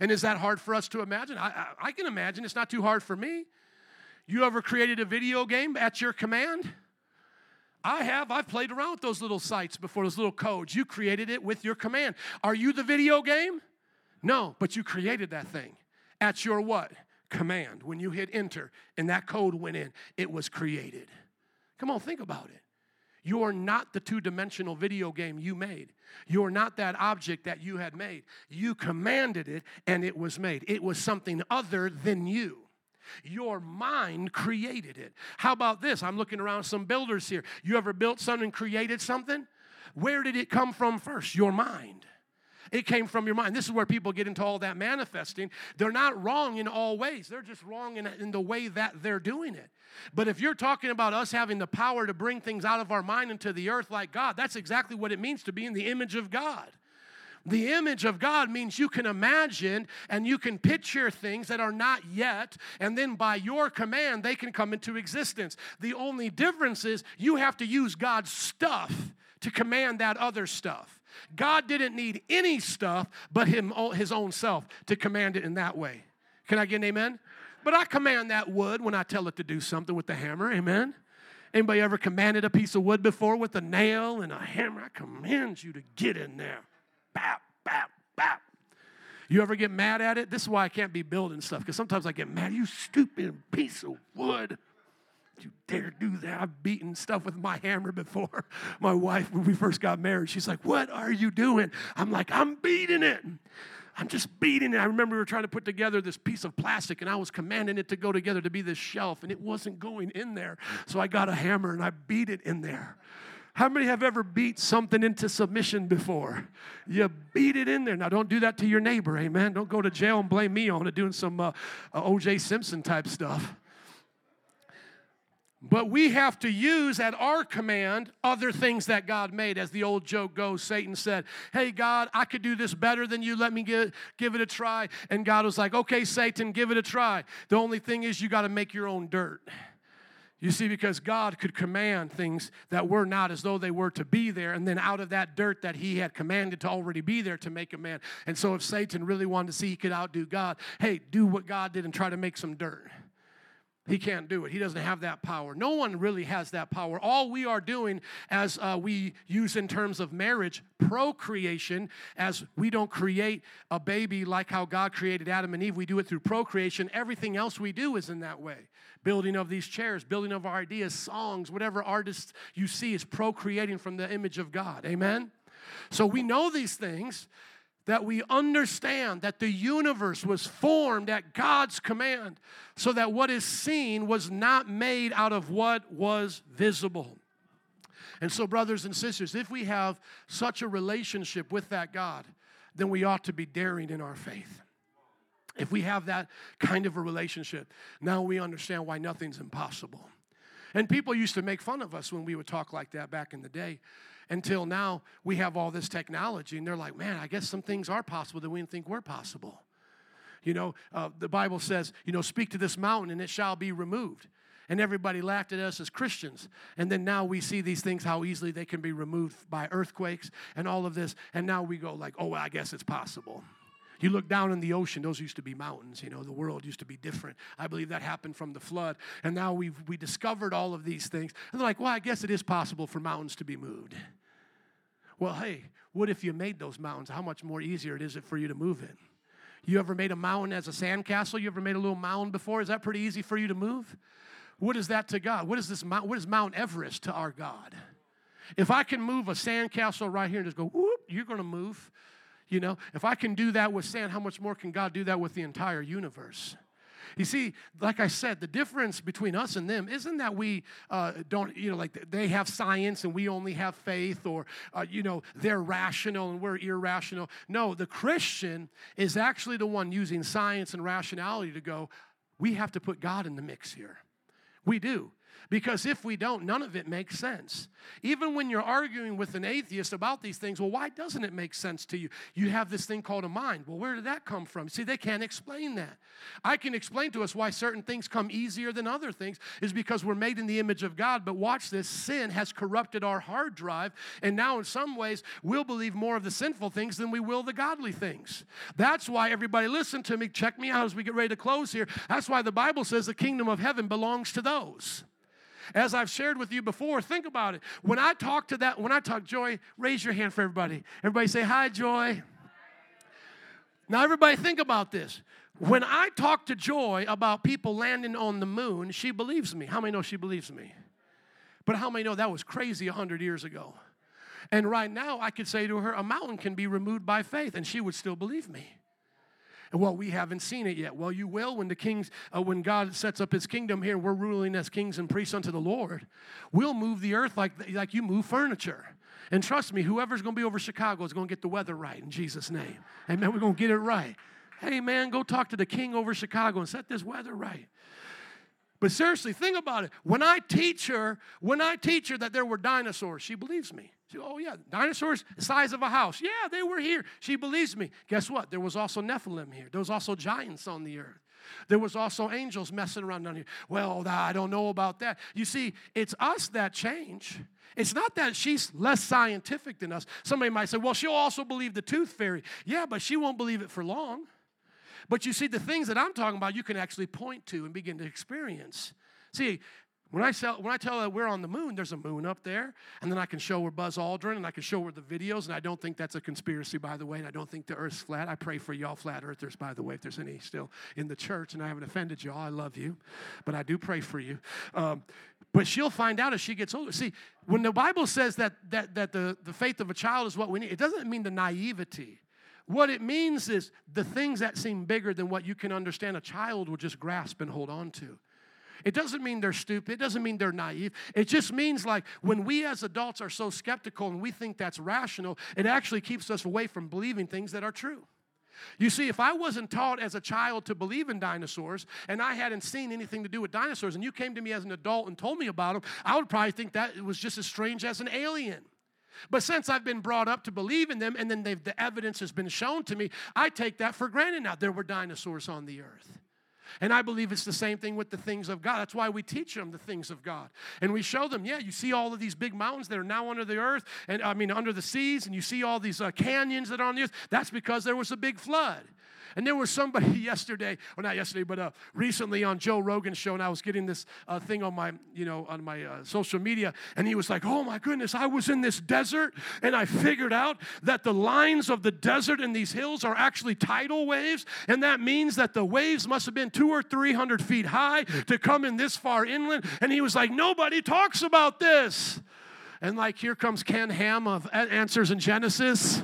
And is that hard for us to imagine? I, I, I can imagine. It's not too hard for me. You ever created a video game at your command? I have. I've played around with those little sites before, those little codes. You created it with your command. Are you the video game? No, but you created that thing at your what? Command. When you hit enter and that code went in, it was created. Come on, think about it. You're not the two dimensional video game you made. You're not that object that you had made. You commanded it and it was made. It was something other than you. Your mind created it. How about this? I'm looking around some builders here. You ever built something, created something? Where did it come from first? Your mind. It came from your mind. This is where people get into all that manifesting. They're not wrong in all ways, they're just wrong in, in the way that they're doing it. But if you're talking about us having the power to bring things out of our mind into the earth like God, that's exactly what it means to be in the image of God. The image of God means you can imagine and you can picture things that are not yet, and then by your command, they can come into existence. The only difference is you have to use God's stuff to command that other stuff. God didn't need any stuff but him, his own self to command it in that way. Can I get an amen? But I command that wood when I tell it to do something with the hammer. Amen. Anybody ever commanded a piece of wood before with a nail and a hammer? I command you to get in there. Bap, bap, bap. You ever get mad at it? This is why I can't be building stuff, because sometimes I get mad. You stupid piece of wood. You dare do that? I've beaten stuff with my hammer before. My wife, when we first got married, she's like, What are you doing? I'm like, I'm beating it. I'm just beating it. I remember we were trying to put together this piece of plastic and I was commanding it to go together to be this shelf and it wasn't going in there. So I got a hammer and I beat it in there. How many have ever beat something into submission before? You beat it in there. Now, don't do that to your neighbor, amen? Don't go to jail and blame me on it doing some uh, uh, O.J. Simpson type stuff. But we have to use at our command other things that God made. As the old joke goes, Satan said, Hey, God, I could do this better than you. Let me give, give it a try. And God was like, Okay, Satan, give it a try. The only thing is, you got to make your own dirt. You see, because God could command things that were not as though they were to be there, and then out of that dirt that He had commanded to already be there to make a man. And so, if Satan really wanted to see he could outdo God, hey, do what God did and try to make some dirt. He can't do it. He doesn't have that power. No one really has that power. All we are doing, as uh, we use in terms of marriage, procreation, as we don't create a baby like how God created Adam and Eve, we do it through procreation. Everything else we do is in that way. Building of these chairs, building of our ideas, songs, whatever artists you see is procreating from the image of God. Amen? So we know these things that we understand that the universe was formed at God's command, so that what is seen was not made out of what was visible. And so, brothers and sisters, if we have such a relationship with that God, then we ought to be daring in our faith. If we have that kind of a relationship, now we understand why nothing's impossible. And people used to make fun of us when we would talk like that back in the day. Until now we have all this technology and they're like man i guess some things are possible that we didn't think were possible. You know uh, the bible says you know speak to this mountain and it shall be removed. And everybody laughed at us as christians. And then now we see these things how easily they can be removed by earthquakes and all of this. And now we go like oh well, i guess it's possible you look down in the ocean, those used to be mountains. You know, the world used to be different. I believe that happened from the flood. And now we've we discovered all of these things. And they're like, well, I guess it is possible for mountains to be moved. Well, hey, what if you made those mountains? How much more easier it is it for you to move in? You ever made a mountain as a sandcastle? You ever made a little mound before? Is that pretty easy for you to move? What is that to God? What is this mount? What is Mount Everest to our God? If I can move a sandcastle right here and just go, whoop, you're going to move. You know, if I can do that with sand, how much more can God do that with the entire universe? You see, like I said, the difference between us and them isn't that we uh, don't, you know, like they have science and we only have faith, or, uh, you know, they're rational and we're irrational. No, the Christian is actually the one using science and rationality to go, we have to put God in the mix here. We do. Because if we don't, none of it makes sense. Even when you're arguing with an atheist about these things, well, why doesn't it make sense to you? You have this thing called a mind. Well, where did that come from? See, they can't explain that. I can explain to us why certain things come easier than other things, is because we're made in the image of God. But watch this sin has corrupted our hard drive, and now in some ways, we'll believe more of the sinful things than we will the godly things. That's why everybody, listen to me, check me out as we get ready to close here. That's why the Bible says the kingdom of heaven belongs to those. As I've shared with you before, think about it. When I talk to that, when I talk, Joy, raise your hand for everybody. Everybody say, Hi, Joy. Now, everybody, think about this. When I talk to Joy about people landing on the moon, she believes me. How many know she believes me? But how many know that was crazy 100 years ago? And right now, I could say to her, a mountain can be removed by faith, and she would still believe me. Well, we haven't seen it yet. Well, you will when the kings, uh, when God sets up His kingdom here, we're ruling as kings and priests unto the Lord. We'll move the earth like like you move furniture. And trust me, whoever's going to be over Chicago is going to get the weather right in Jesus' name. Amen. We're going to get it right. Hey, man, go talk to the king over Chicago and set this weather right. But seriously, think about it. When I teach her, when I teach her that there were dinosaurs, she believes me. Oh, yeah, dinosaurs size of a house. Yeah, they were here. She believes me. Guess what? There was also Nephilim here. There was also giants on the earth. There was also angels messing around down here. Well, I don't know about that. You see, it's us that change. It's not that she's less scientific than us. Somebody might say, well, she'll also believe the tooth fairy. Yeah, but she won't believe it for long. But you see, the things that I'm talking about, you can actually point to and begin to experience. See, when I, sell, when I tell her we're on the moon, there's a moon up there, and then I can show her Buzz Aldrin, and I can show her the videos, and I don't think that's a conspiracy, by the way, and I don't think the Earth's flat. I pray for y'all flat earthers, by the way, if there's any still in the church, and I haven't offended y'all. I love you, but I do pray for you. Um, but she'll find out as she gets older. See, when the Bible says that, that, that the, the faith of a child is what we need, it doesn't mean the naivety. What it means is the things that seem bigger than what you can understand, a child will just grasp and hold on to. It doesn't mean they're stupid. It doesn't mean they're naive. It just means like when we as adults are so skeptical and we think that's rational, it actually keeps us away from believing things that are true. You see, if I wasn't taught as a child to believe in dinosaurs and I hadn't seen anything to do with dinosaurs and you came to me as an adult and told me about them, I would probably think that it was just as strange as an alien. But since I've been brought up to believe in them and then the evidence has been shown to me, I take that for granted now. There were dinosaurs on the earth. And I believe it's the same thing with the things of God. That's why we teach them the things of God. And we show them, yeah, you see all of these big mountains that are now under the earth, and I mean, under the seas, and you see all these uh, canyons that are on the earth. That's because there was a big flood. And there was somebody yesterday, or not yesterday, but uh, recently on Joe Rogan's show, and I was getting this uh, thing on my, you know, on my uh, social media, and he was like, "Oh my goodness, I was in this desert, and I figured out that the lines of the desert and these hills are actually tidal waves, and that means that the waves must have been two or three hundred feet high to come in this far inland." And he was like, "Nobody talks about this." And like, here comes Ken Ham of Answers in Genesis.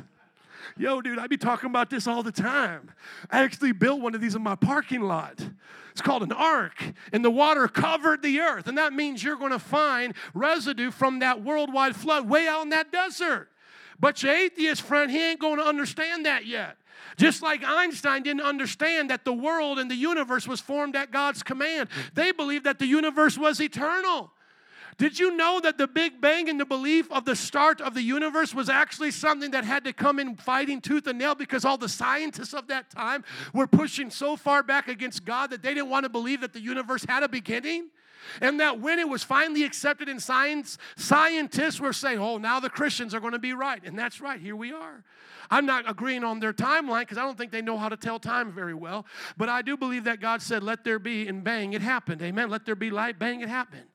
Yo, dude, I be talking about this all the time. I actually built one of these in my parking lot. It's called an ark, and the water covered the earth. And that means you're going to find residue from that worldwide flood way out in that desert. But your atheist friend, he ain't going to understand that yet. Just like Einstein didn't understand that the world and the universe was formed at God's command, they believed that the universe was eternal. Did you know that the Big Bang and the belief of the start of the universe was actually something that had to come in fighting tooth and nail because all the scientists of that time were pushing so far back against God that they didn't want to believe that the universe had a beginning? And that when it was finally accepted in science, scientists were saying, oh, now the Christians are going to be right. And that's right, here we are. I'm not agreeing on their timeline because I don't think they know how to tell time very well. But I do believe that God said, let there be, and bang, it happened. Amen. Let there be light, bang, it happened.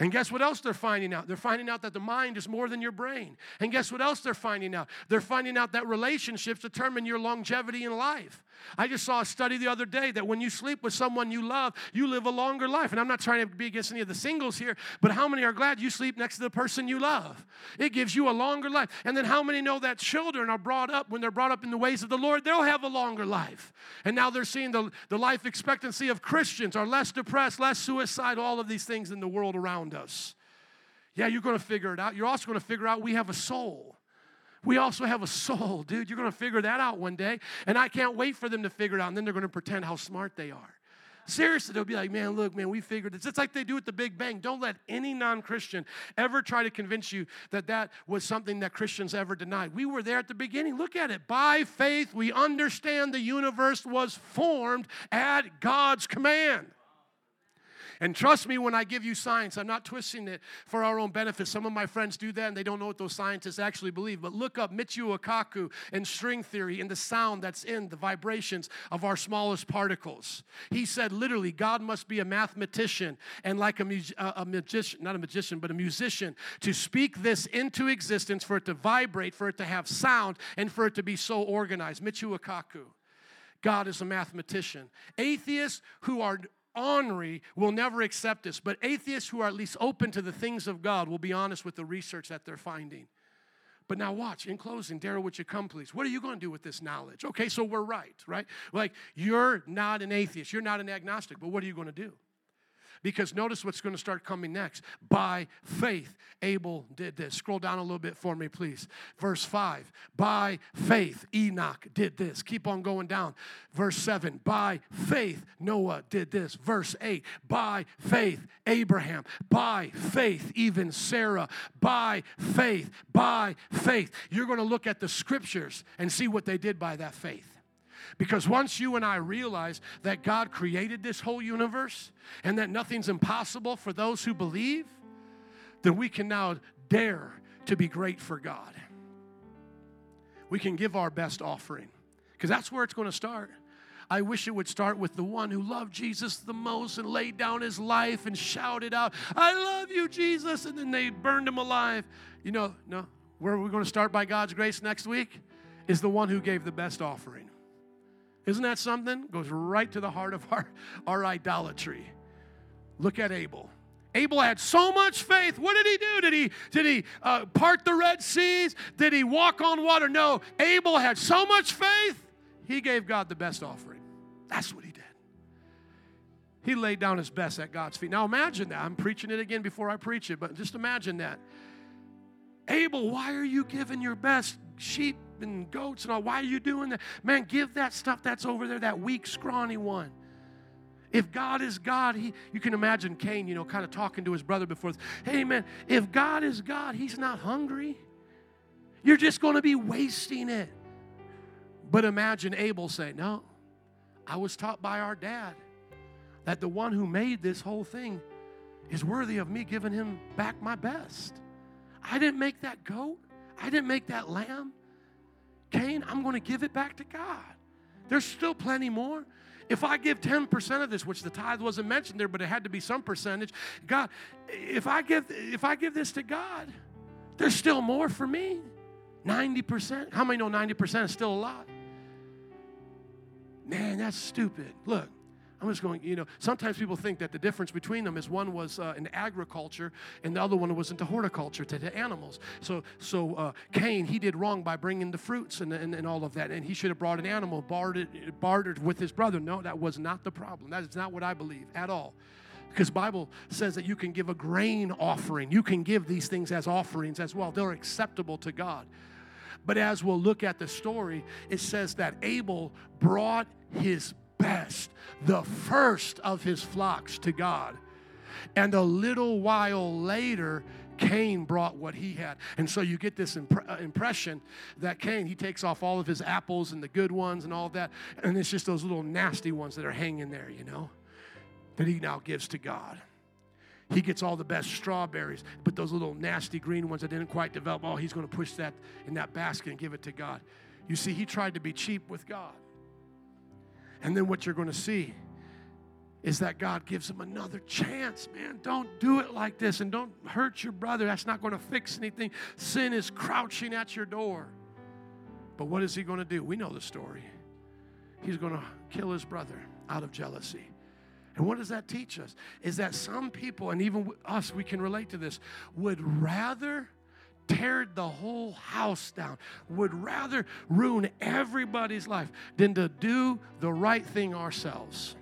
And guess what else they're finding out? They're finding out that the mind is more than your brain. And guess what else they're finding out? They're finding out that relationships determine your longevity in life. I just saw a study the other day that when you sleep with someone you love, you live a longer life. And I'm not trying to be against any of the singles here, but how many are glad you sleep next to the person you love? It gives you a longer life. And then how many know that children are brought up, when they're brought up in the ways of the Lord, they'll have a longer life. And now they're seeing the, the life expectancy of Christians are less depressed, less suicidal, all of these things in the world around us. Yeah, you're going to figure it out. You're also going to figure out we have a soul. We also have a soul, dude. You're going to figure that out one day. And I can't wait for them to figure it out. And then they're going to pretend how smart they are. Seriously, they'll be like, man, look, man, we figured this. It's like they do at the Big Bang. Don't let any non Christian ever try to convince you that that was something that Christians ever denied. We were there at the beginning. Look at it. By faith, we understand the universe was formed at God's command. And trust me when I give you science, I'm not twisting it for our own benefit. Some of my friends do that and they don't know what those scientists actually believe. But look up Michio Kaku and string theory and the sound that's in the vibrations of our smallest particles. He said literally, God must be a mathematician and like a, a, a magician, not a magician, but a musician to speak this into existence, for it to vibrate, for it to have sound, and for it to be so organized. Michio Kaku. God is a mathematician. Atheists who are ornery will never accept this, but atheists who are at least open to the things of God will be honest with the research that they're finding. But now, watch, in closing, Daryl, would you come, please? What are you going to do with this knowledge? Okay, so we're right, right? Like, you're not an atheist, you're not an agnostic, but what are you going to do? Because notice what's going to start coming next. By faith, Abel did this. Scroll down a little bit for me, please. Verse 5. By faith, Enoch did this. Keep on going down. Verse 7. By faith, Noah did this. Verse 8. By faith, Abraham. By faith, even Sarah. By faith, by faith. You're going to look at the scriptures and see what they did by that faith. Because once you and I realize that God created this whole universe and that nothing's impossible for those who believe, then we can now dare to be great for God. We can give our best offering because that's where it's going to start. I wish it would start with the one who loved Jesus the most and laid down his life and shouted out, I love you, Jesus. And then they burned him alive. You know, no, where are we going to start by God's grace next week? Is the one who gave the best offering. Isn't that something? Goes right to the heart of our, our idolatry. Look at Abel. Abel had so much faith. What did he do? Did he did he uh, part the Red Seas? Did he walk on water? No. Abel had so much faith. He gave God the best offering. That's what he did. He laid down his best at God's feet. Now imagine that. I'm preaching it again before I preach it, but just imagine that. Abel, why are you giving your best sheep and goats and all. Why are you doing that? Man, give that stuff that's over there, that weak, scrawny one. If God is God, he, you can imagine Cain, you know, kind of talking to his brother before. Hey, man, if God is God, he's not hungry. You're just going to be wasting it. But imagine Abel saying, No, I was taught by our dad that the one who made this whole thing is worthy of me giving him back my best. I didn't make that goat, I didn't make that lamb. Cain, I'm going to give it back to God. There's still plenty more. If I give 10% of this, which the tithe wasn't mentioned there, but it had to be some percentage, God, if I give if I give this to God, there's still more for me. 90%. How many know 90% is still a lot? Man, that's stupid. Look, I'm just going, you know, sometimes people think that the difference between them is one was uh, in agriculture and the other one was into horticulture, to the animals. So, so uh, Cain, he did wrong by bringing the fruits and, and, and all of that. And he should have brought an animal, bartered, bartered with his brother. No, that was not the problem. That is not what I believe at all. Because Bible says that you can give a grain offering. You can give these things as offerings as well. They're acceptable to God. But as we'll look at the story, it says that Abel brought his best, the first of his flocks to God. And a little while later, Cain brought what he had. And so you get this uh, impression that Cain, he takes off all of his apples and the good ones and all that, and it's just those little nasty ones that are hanging there, you know, that he now gives to God. He gets all the best strawberries, but those little nasty green ones that didn't quite develop, oh, he's going to push that in that basket and give it to God. You see, he tried to be cheap with God. And then what you're going to see is that God gives him another chance, man. Don't do it like this and don't hurt your brother. That's not going to fix anything. Sin is crouching at your door. But what is he going to do? We know the story. He's going to kill his brother out of jealousy. And what does that teach us? Is that some people, and even us, we can relate to this, would rather tear the whole house down, would rather ruin everybody's life than to do the right thing ourselves.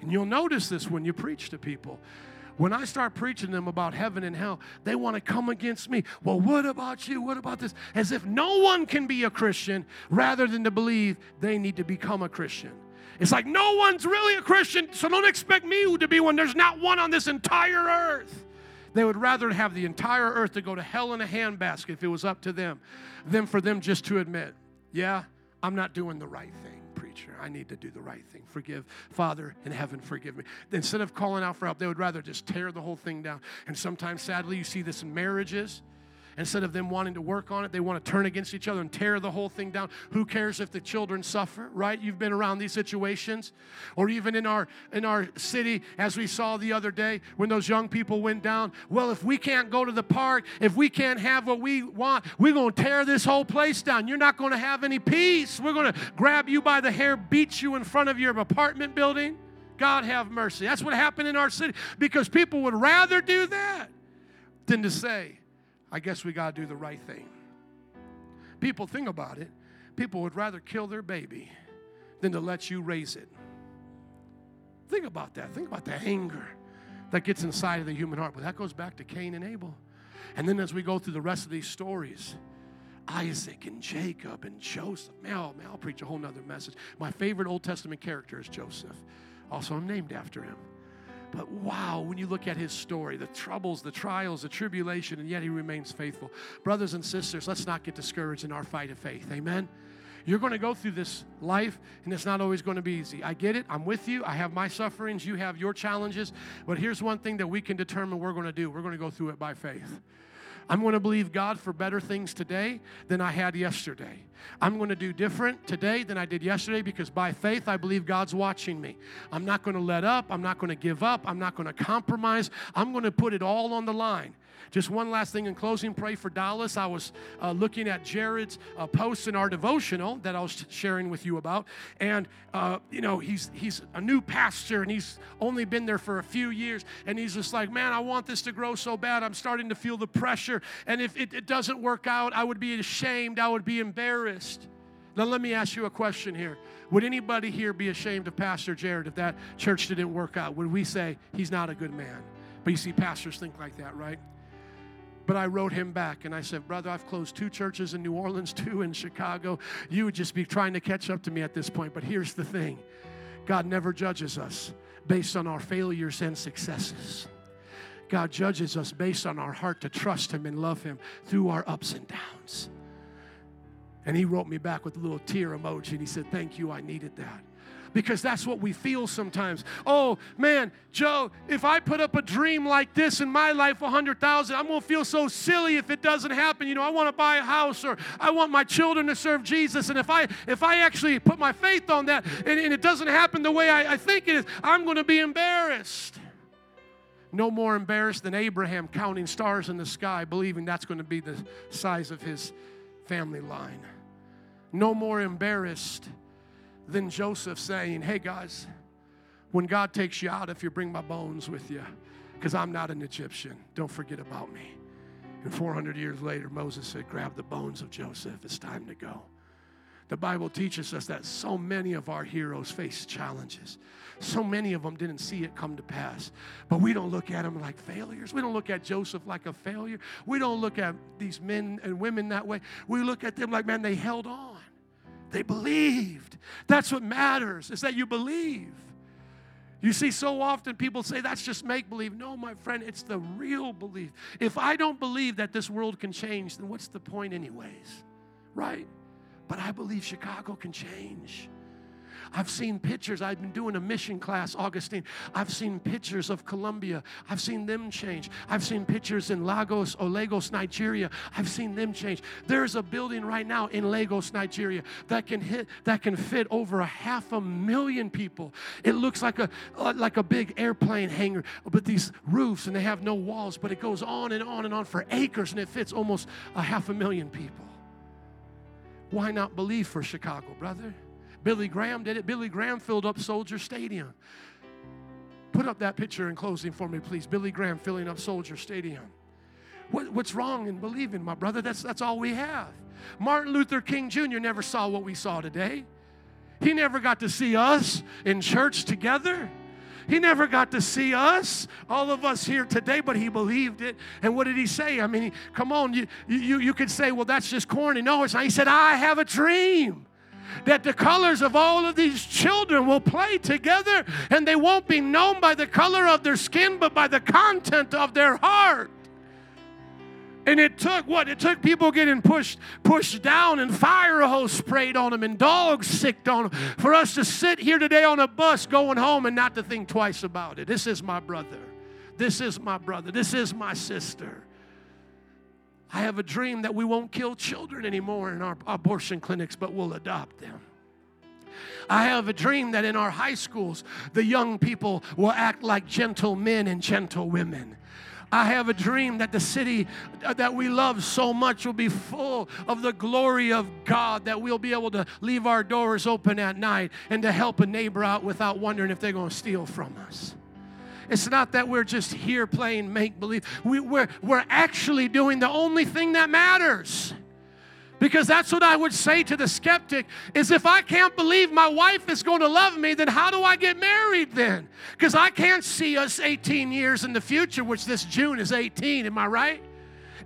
And you'll notice this when you preach to people. When I start preaching them about heaven and hell, they want to come against me. Well, what about you? What about this? As if no one can be a Christian rather than to believe they need to become a Christian. It's like no one's really a Christian, so don't expect me to be one. There's not one on this entire earth. They would rather have the entire earth to go to hell in a handbasket if it was up to them than for them just to admit, yeah, I'm not doing the right thing, preacher. I need to do the right thing. Forgive, Father in heaven, forgive me. Instead of calling out for help, they would rather just tear the whole thing down. And sometimes, sadly, you see this in marriages. Instead of them wanting to work on it, they want to turn against each other and tear the whole thing down. Who cares if the children suffer, right? You've been around these situations. Or even in our in our city, as we saw the other day when those young people went down. Well, if we can't go to the park, if we can't have what we want, we're going to tear this whole place down. You're not going to have any peace. We're going to grab you by the hair, beat you in front of your apartment building. God have mercy. That's what happened in our city because people would rather do that than to say, I guess we got to do the right thing. People think about it. People would rather kill their baby than to let you raise it. Think about that. Think about the anger that gets inside of the human heart. But that goes back to Cain and Abel. And then as we go through the rest of these stories, Isaac and Jacob and Joseph. Man, I'll, man, I'll preach a whole nother message. My favorite Old Testament character is Joseph. Also, I'm named after him. But wow, when you look at his story, the troubles, the trials, the tribulation, and yet he remains faithful. Brothers and sisters, let's not get discouraged in our fight of faith. Amen. You're going to go through this life, and it's not always going to be easy. I get it. I'm with you. I have my sufferings. You have your challenges. But here's one thing that we can determine we're going to do we're going to go through it by faith. I'm going to believe God for better things today than I had yesterday. I'm going to do different today than I did yesterday because by faith I believe God's watching me. I'm not going to let up. I'm not going to give up. I'm not going to compromise. I'm going to put it all on the line. Just one last thing in closing pray for Dallas. I was uh, looking at Jared's uh, posts in our devotional that I was sharing with you about. And, uh, you know, he's, he's a new pastor and he's only been there for a few years. And he's just like, man, I want this to grow so bad. I'm starting to feel the pressure. And if it, it doesn't work out, I would be ashamed. I would be embarrassed. Now, let me ask you a question here. Would anybody here be ashamed of Pastor Jared if that church didn't work out? Would we say he's not a good man? But you see, pastors think like that, right? But I wrote him back and I said, Brother, I've closed two churches in New Orleans, two in Chicago. You would just be trying to catch up to me at this point. But here's the thing God never judges us based on our failures and successes. God judges us based on our heart to trust Him and love Him through our ups and downs. And he wrote me back with a little tear emoji and he said, Thank you, I needed that because that's what we feel sometimes. Oh man, Joe, if I put up a dream like this in my life, 100,000, I'm going to feel so silly if it doesn't happen. You know, I want to buy a house or I want my children to serve Jesus. And if I if I actually put my faith on that and, and it doesn't happen the way I, I think it is, I'm going to be embarrassed. No more embarrassed than Abraham counting stars in the sky, believing that's going to be the size of his family line. No more embarrassed than Joseph saying, Hey guys, when God takes you out, if you bring my bones with you, because I'm not an Egyptian, don't forget about me. And 400 years later, Moses said, Grab the bones of Joseph, it's time to go. The Bible teaches us that so many of our heroes face challenges. So many of them didn't see it come to pass. But we don't look at them like failures. We don't look at Joseph like a failure. We don't look at these men and women that way. We look at them like, man, they held on. They believed. That's what matters, is that you believe. You see, so often people say that's just make believe. No, my friend, it's the real belief. If I don't believe that this world can change, then what's the point, anyways? Right? But I believe Chicago can change. I've seen pictures. I've been doing a mission class, Augustine. I've seen pictures of Colombia. I've seen them change. I've seen pictures in Lagos or Lagos, Nigeria. I've seen them change. There's a building right now in Lagos, Nigeria that can hit that can fit over a half a million people. It looks like a uh, like a big airplane hangar, but these roofs and they have no walls, but it goes on and on and on for acres and it fits almost a half a million people. Why not believe for Chicago, brother? Billy Graham did it. Billy Graham filled up Soldier Stadium. Put up that picture in closing for me, please. Billy Graham filling up Soldier Stadium. What, what's wrong in believing, my brother? That's, that's all we have. Martin Luther King Jr. never saw what we saw today. He never got to see us in church together. He never got to see us, all of us here today, but he believed it. And what did he say? I mean, come on, you, you, you could say, well, that's just corny. No, it's not. He said, I have a dream. That the colors of all of these children will play together and they won't be known by the color of their skin, but by the content of their heart. And it took what? It took people getting pushed, pushed down and fire hose sprayed on them and dogs sicked on them for us to sit here today on a bus going home and not to think twice about it. This is my brother. This is my brother. This is my sister. I have a dream that we won't kill children anymore in our abortion clinics, but we'll adopt them. I have a dream that in our high schools, the young people will act like gentle men and gentle women. I have a dream that the city uh, that we love so much will be full of the glory of God, that we'll be able to leave our doors open at night and to help a neighbor out without wondering if they're going to steal from us. It's not that we're just here playing make believe. We, we're, we're actually doing the only thing that matters. Because that's what I would say to the skeptic is if I can't believe my wife is going to love me, then how do I get married then? Because I can't see us 18 years in the future, which this June is 18, am I right?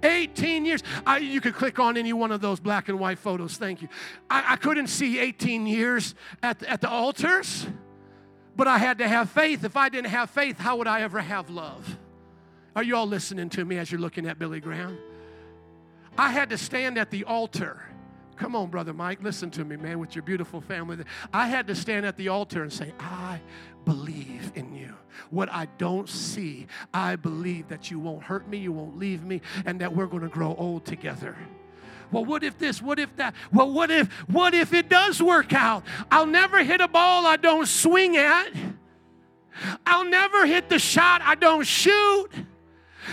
18 years. I, you could click on any one of those black and white photos. Thank you. I, I couldn't see 18 years at, at the altars, but I had to have faith. If I didn't have faith, how would I ever have love? Are you all listening to me as you're looking at Billy Graham? I had to stand at the altar. Come on, Brother Mike, listen to me, man, with your beautiful family. I had to stand at the altar and say, I believe in you. What I don't see, I believe that you won't hurt me, you won't leave me, and that we're going to grow old together. Well, what if this? What if that? Well, what if what if it does work out? I'll never hit a ball I don't swing at. I'll never hit the shot I don't shoot.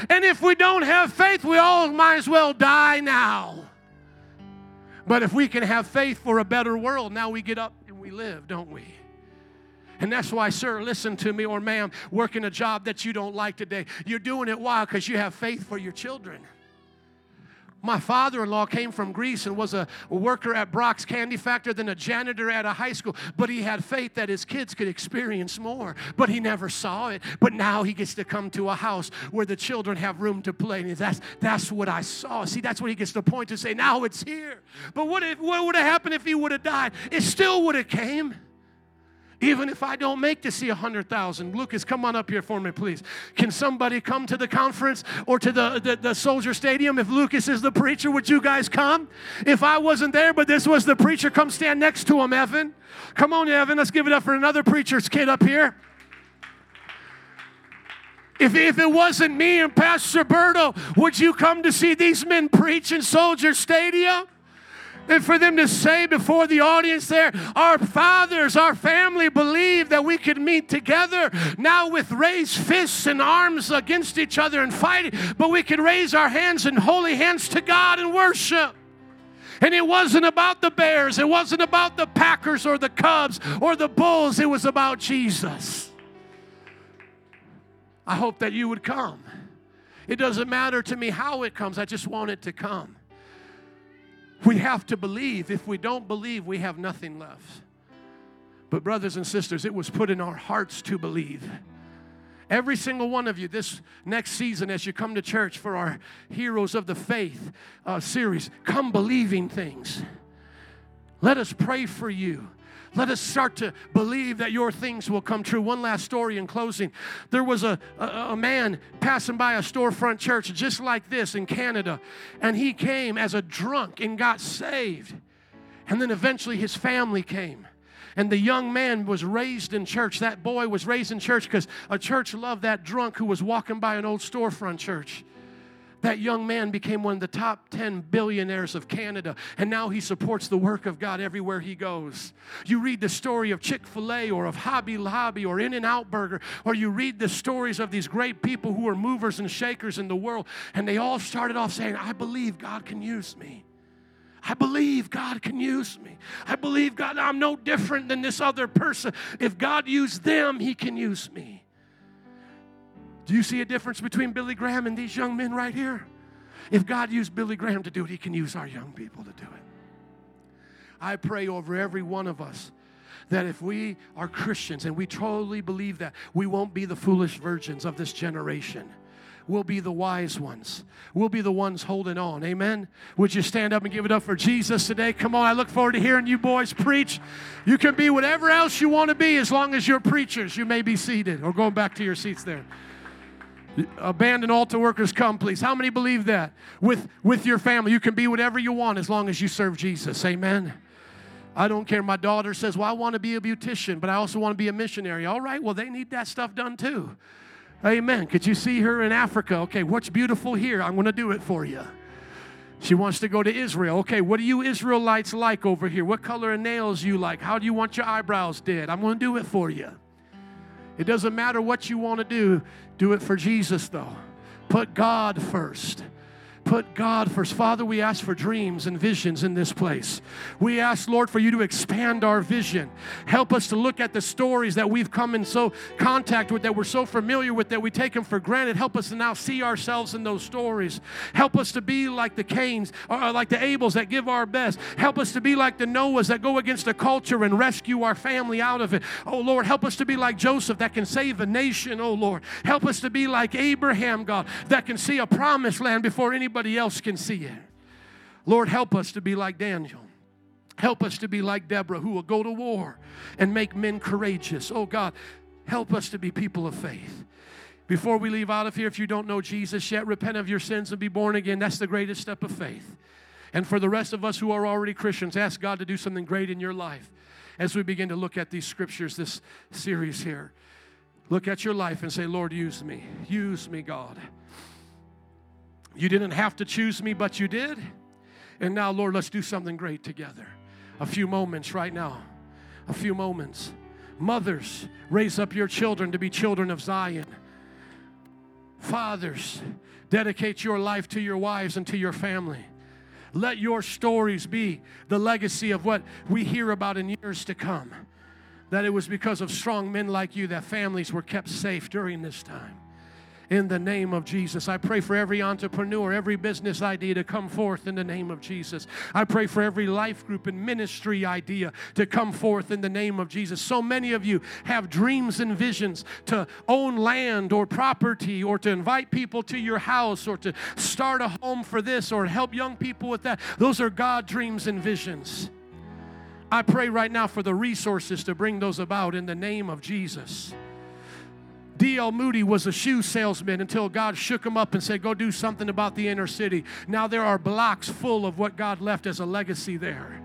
And if we don't have faith, we all might as well die now. But if we can have faith for a better world, now we get up and we live, don't we? And that's why, sir, listen to me, or ma'am, working a job that you don't like today. You're doing it why? Because you have faith for your children. My father in law came from Greece and was a worker at Brach's Candy Factory, then a janitor at a high school. But he had faith that his kids could experience more. But he never saw it. But now he gets to come to a house where the children have room to play. And that's, that's what I saw. See, that's what he gets to point to say, now it's here. But what, if, what would have happened if he would have died? It still would have came. Even if I don't make to see a 100,000. Lucas, come on up here for me, please. Can somebody come to the conference or to the, the, the, Soldier Stadium? If Lucas is the preacher, would you guys come? If I wasn't there, but this was the preacher, come stand next to him, Evan. Come on, Evan. Let's give it up for another preacher's kid up here. If, if it wasn't me and Pastor Berto, would you come to see these men preach in Soldier Stadium? And for them to say before the audience there, our fathers, our family believed that we could meet together now with raised fists and arms against each other and fighting, but we could raise our hands in holy hands to God and worship. And it wasn't about the Bears, it wasn't about the Packers or the Cubs or the Bulls, it was about Jesus. I hope that you would come. It doesn't matter to me how it comes, I just want it to come. We have to believe. If we don't believe, we have nothing left. But, brothers and sisters, it was put in our hearts to believe. Every single one of you, this next season, as you come to church for our Heroes of the Faith uh, series, come believing things. Let us pray for you. Let us start to believe that your things will come true. One last story in closing. There was a, a, a, man passing by a storefront church just like this in Canada, and he came as a drunk and got saved. And then eventually his family came. And the young man was raised in church. That boy was raised in church because a church loved that drunk who was walking by an old storefront church. That young man became one of the top 10 billionaires of Canada, and now he supports the work of God everywhere he goes. You read the story of Chick fil A or of Hobby Lobby or In N Out Burger, or you read the stories of these great people who are movers and shakers in the world, and they all started off saying, I believe God can use me. I believe God can use me. I believe God, I'm no different than this other person. If God used them, He can use me. Do you see a difference between Billy Graham and these young men right here? If God used Billy Graham to do it, He can use our young people to do it. I pray over every one of us that if we are Christians and we totally believe that, we won't be the foolish virgins of this generation. we'll be the wise ones. We'll be the ones holding on. Amen. Would you stand up and give it up for Jesus today? Come on, I look forward to hearing you boys preach. You can be whatever else you want to be as long as you're preachers. You may be seated or going back to your seats there. Abandoned altar workers, come, please. How many believe that? With, with your family, you can be whatever you want as long as you serve Jesus. Amen. I don't care. My daughter says, Well, I want to be a beautician, but I also want to be a missionary. All right, well, they need that stuff done too. Amen. Could you see her in Africa? Okay, what's beautiful here? I'm going to do it for you. She wants to go to Israel. Okay, what do you Israelites like over here? What color of nails you like? How do you want your eyebrows did? I'm going to do it for you. It doesn't matter what you want to do, do it for Jesus, though. Put God first. Put God first. Father, we ask for dreams and visions in this place. We ask, Lord, for you to expand our vision. Help us to look at the stories that we've come in so contact with, that we're so familiar with, that we take them for granted. Help us to now see ourselves in those stories. Help us to be like the Cains, or like the Abels that give our best. Help us to be like the Noahs that go against the culture and rescue our family out of it. Oh, Lord, help us to be like Joseph that can save a nation, oh, Lord. Help us to be like Abraham, God, that can see a promised land before anybody else can see it. Lord, help us to be like Daniel. Help us to be like Deborah, who will go to war and make men courageous. Oh God, help us to be people of faith. Before we leave out of here, if you don't know Jesus yet, repent of your sins and be born again. That's the greatest step of faith. And for the rest of us who are already Christians, ask God to do something great in your life as we begin to look at these scriptures, this series here. Look at your life and say, Lord, use me. Use me, God. You didn't have to choose me, but you did. And now, Lord, let's do something great together. A few moments right now. A few moments. Mothers, raise up your children to be children of Zion. Fathers, dedicate your life to your wives and to your family. Let your stories be the legacy of what we hear about in years to come. That it was because of strong men like you that families were kept safe during this time in the name of Jesus. I pray for every entrepreneur, every business idea to come forth in the name of Jesus. I pray for every life group and ministry idea to come forth in the name of Jesus. So many of you have dreams and visions to own land or property or to invite people to your house or to start a home for this or help young people with that. Those are God dreams and visions. I pray right now for the resources to bring those about in the name of Jesus. D.L. Moody was a shoe salesman until God shook him up and said, Go do something about the inner city. Now there are blocks full of what God left as a legacy there.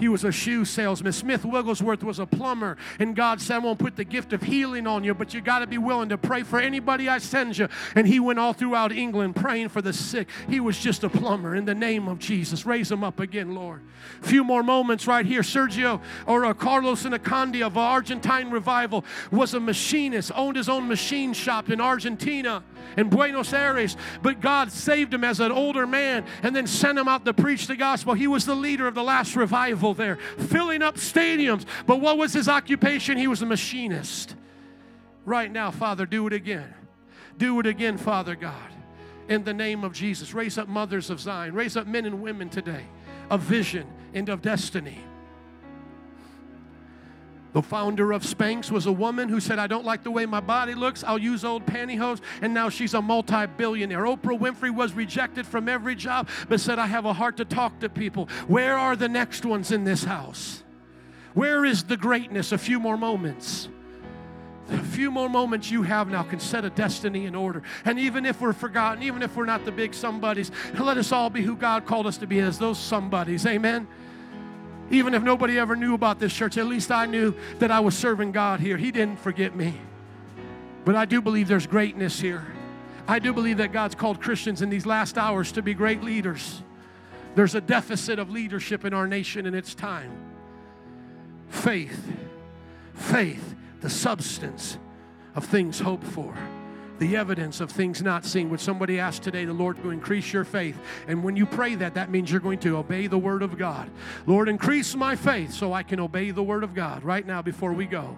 He was a shoe salesman. Smith Wigglesworth was a plumber. And God said, I won't put the gift of healing on you, but you got to be willing to pray for anybody I send you. And he went all throughout England praying for the sick. He was just a plumber in the name of Jesus. Raise him up again, Lord. A few more moments right here. Sergio or uh, Carlos Annacondia of Argentine Revival was a machinist, owned his own machine shop in Argentina in Buenos Aires, but God saved him as an older man and then sent him out to preach the gospel. He was the leader of the last revival there, filling up stadiums. But what was his occupation? He was a machinist. Right now, Father, do it again. Do it again, Father God. In the name of Jesus, raise up mothers of Zion, raise up men and women today of vision and of destiny. The founder of Spanx was a woman who said, I don't like the way my body looks. I'll use old pantyhose. And now she's a multi billionaire. Oprah Winfrey was rejected from every job, but said, I have a heart to talk to people. Where are the next ones in this house? Where is the greatness? A few more moments. A few more moments you have now can set a destiny in order. And even if we're forgotten, even if we're not the big somebodies, let us all be who God called us to be as those somebodies. Amen. Even if nobody ever knew about this church, at least I knew that I was serving God here. He didn't forget me. But I do believe there's greatness here. I do believe that God's called Christians in these last hours to be great leaders. There's a deficit of leadership in our nation, and it's time. Faith, faith, the substance of things hoped for the evidence of things not seen. Would somebody ask today the Lord to increase your faith? And when you pray that, that means you're going to obey the Word of God. Lord, increase my faith so I can obey the Word of God right now before we go.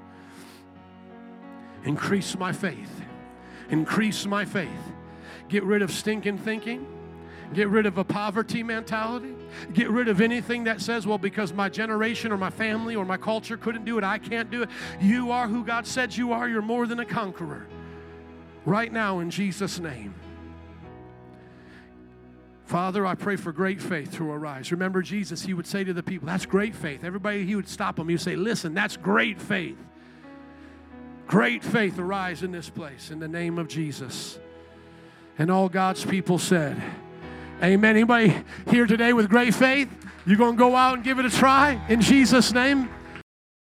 Increase my faith. Increase my faith. Get rid of stinking thinking. Get rid of a poverty mentality. Get rid of anything that says, well, because my generation or my family or my culture couldn't do it, I can't do it. You are who God said you are. You're more than a conqueror. Right now in Jesus' name. Father, I pray for great faith to arise. Remember, Jesus, he would say to the people, That's great faith. Everybody, he would stop them. He would say, Listen, that's great faith. Great faith arise in this place in the name of Jesus. And all God's people said, Amen. Anybody here today with great faith? You're going to go out and give it a try in Jesus' name?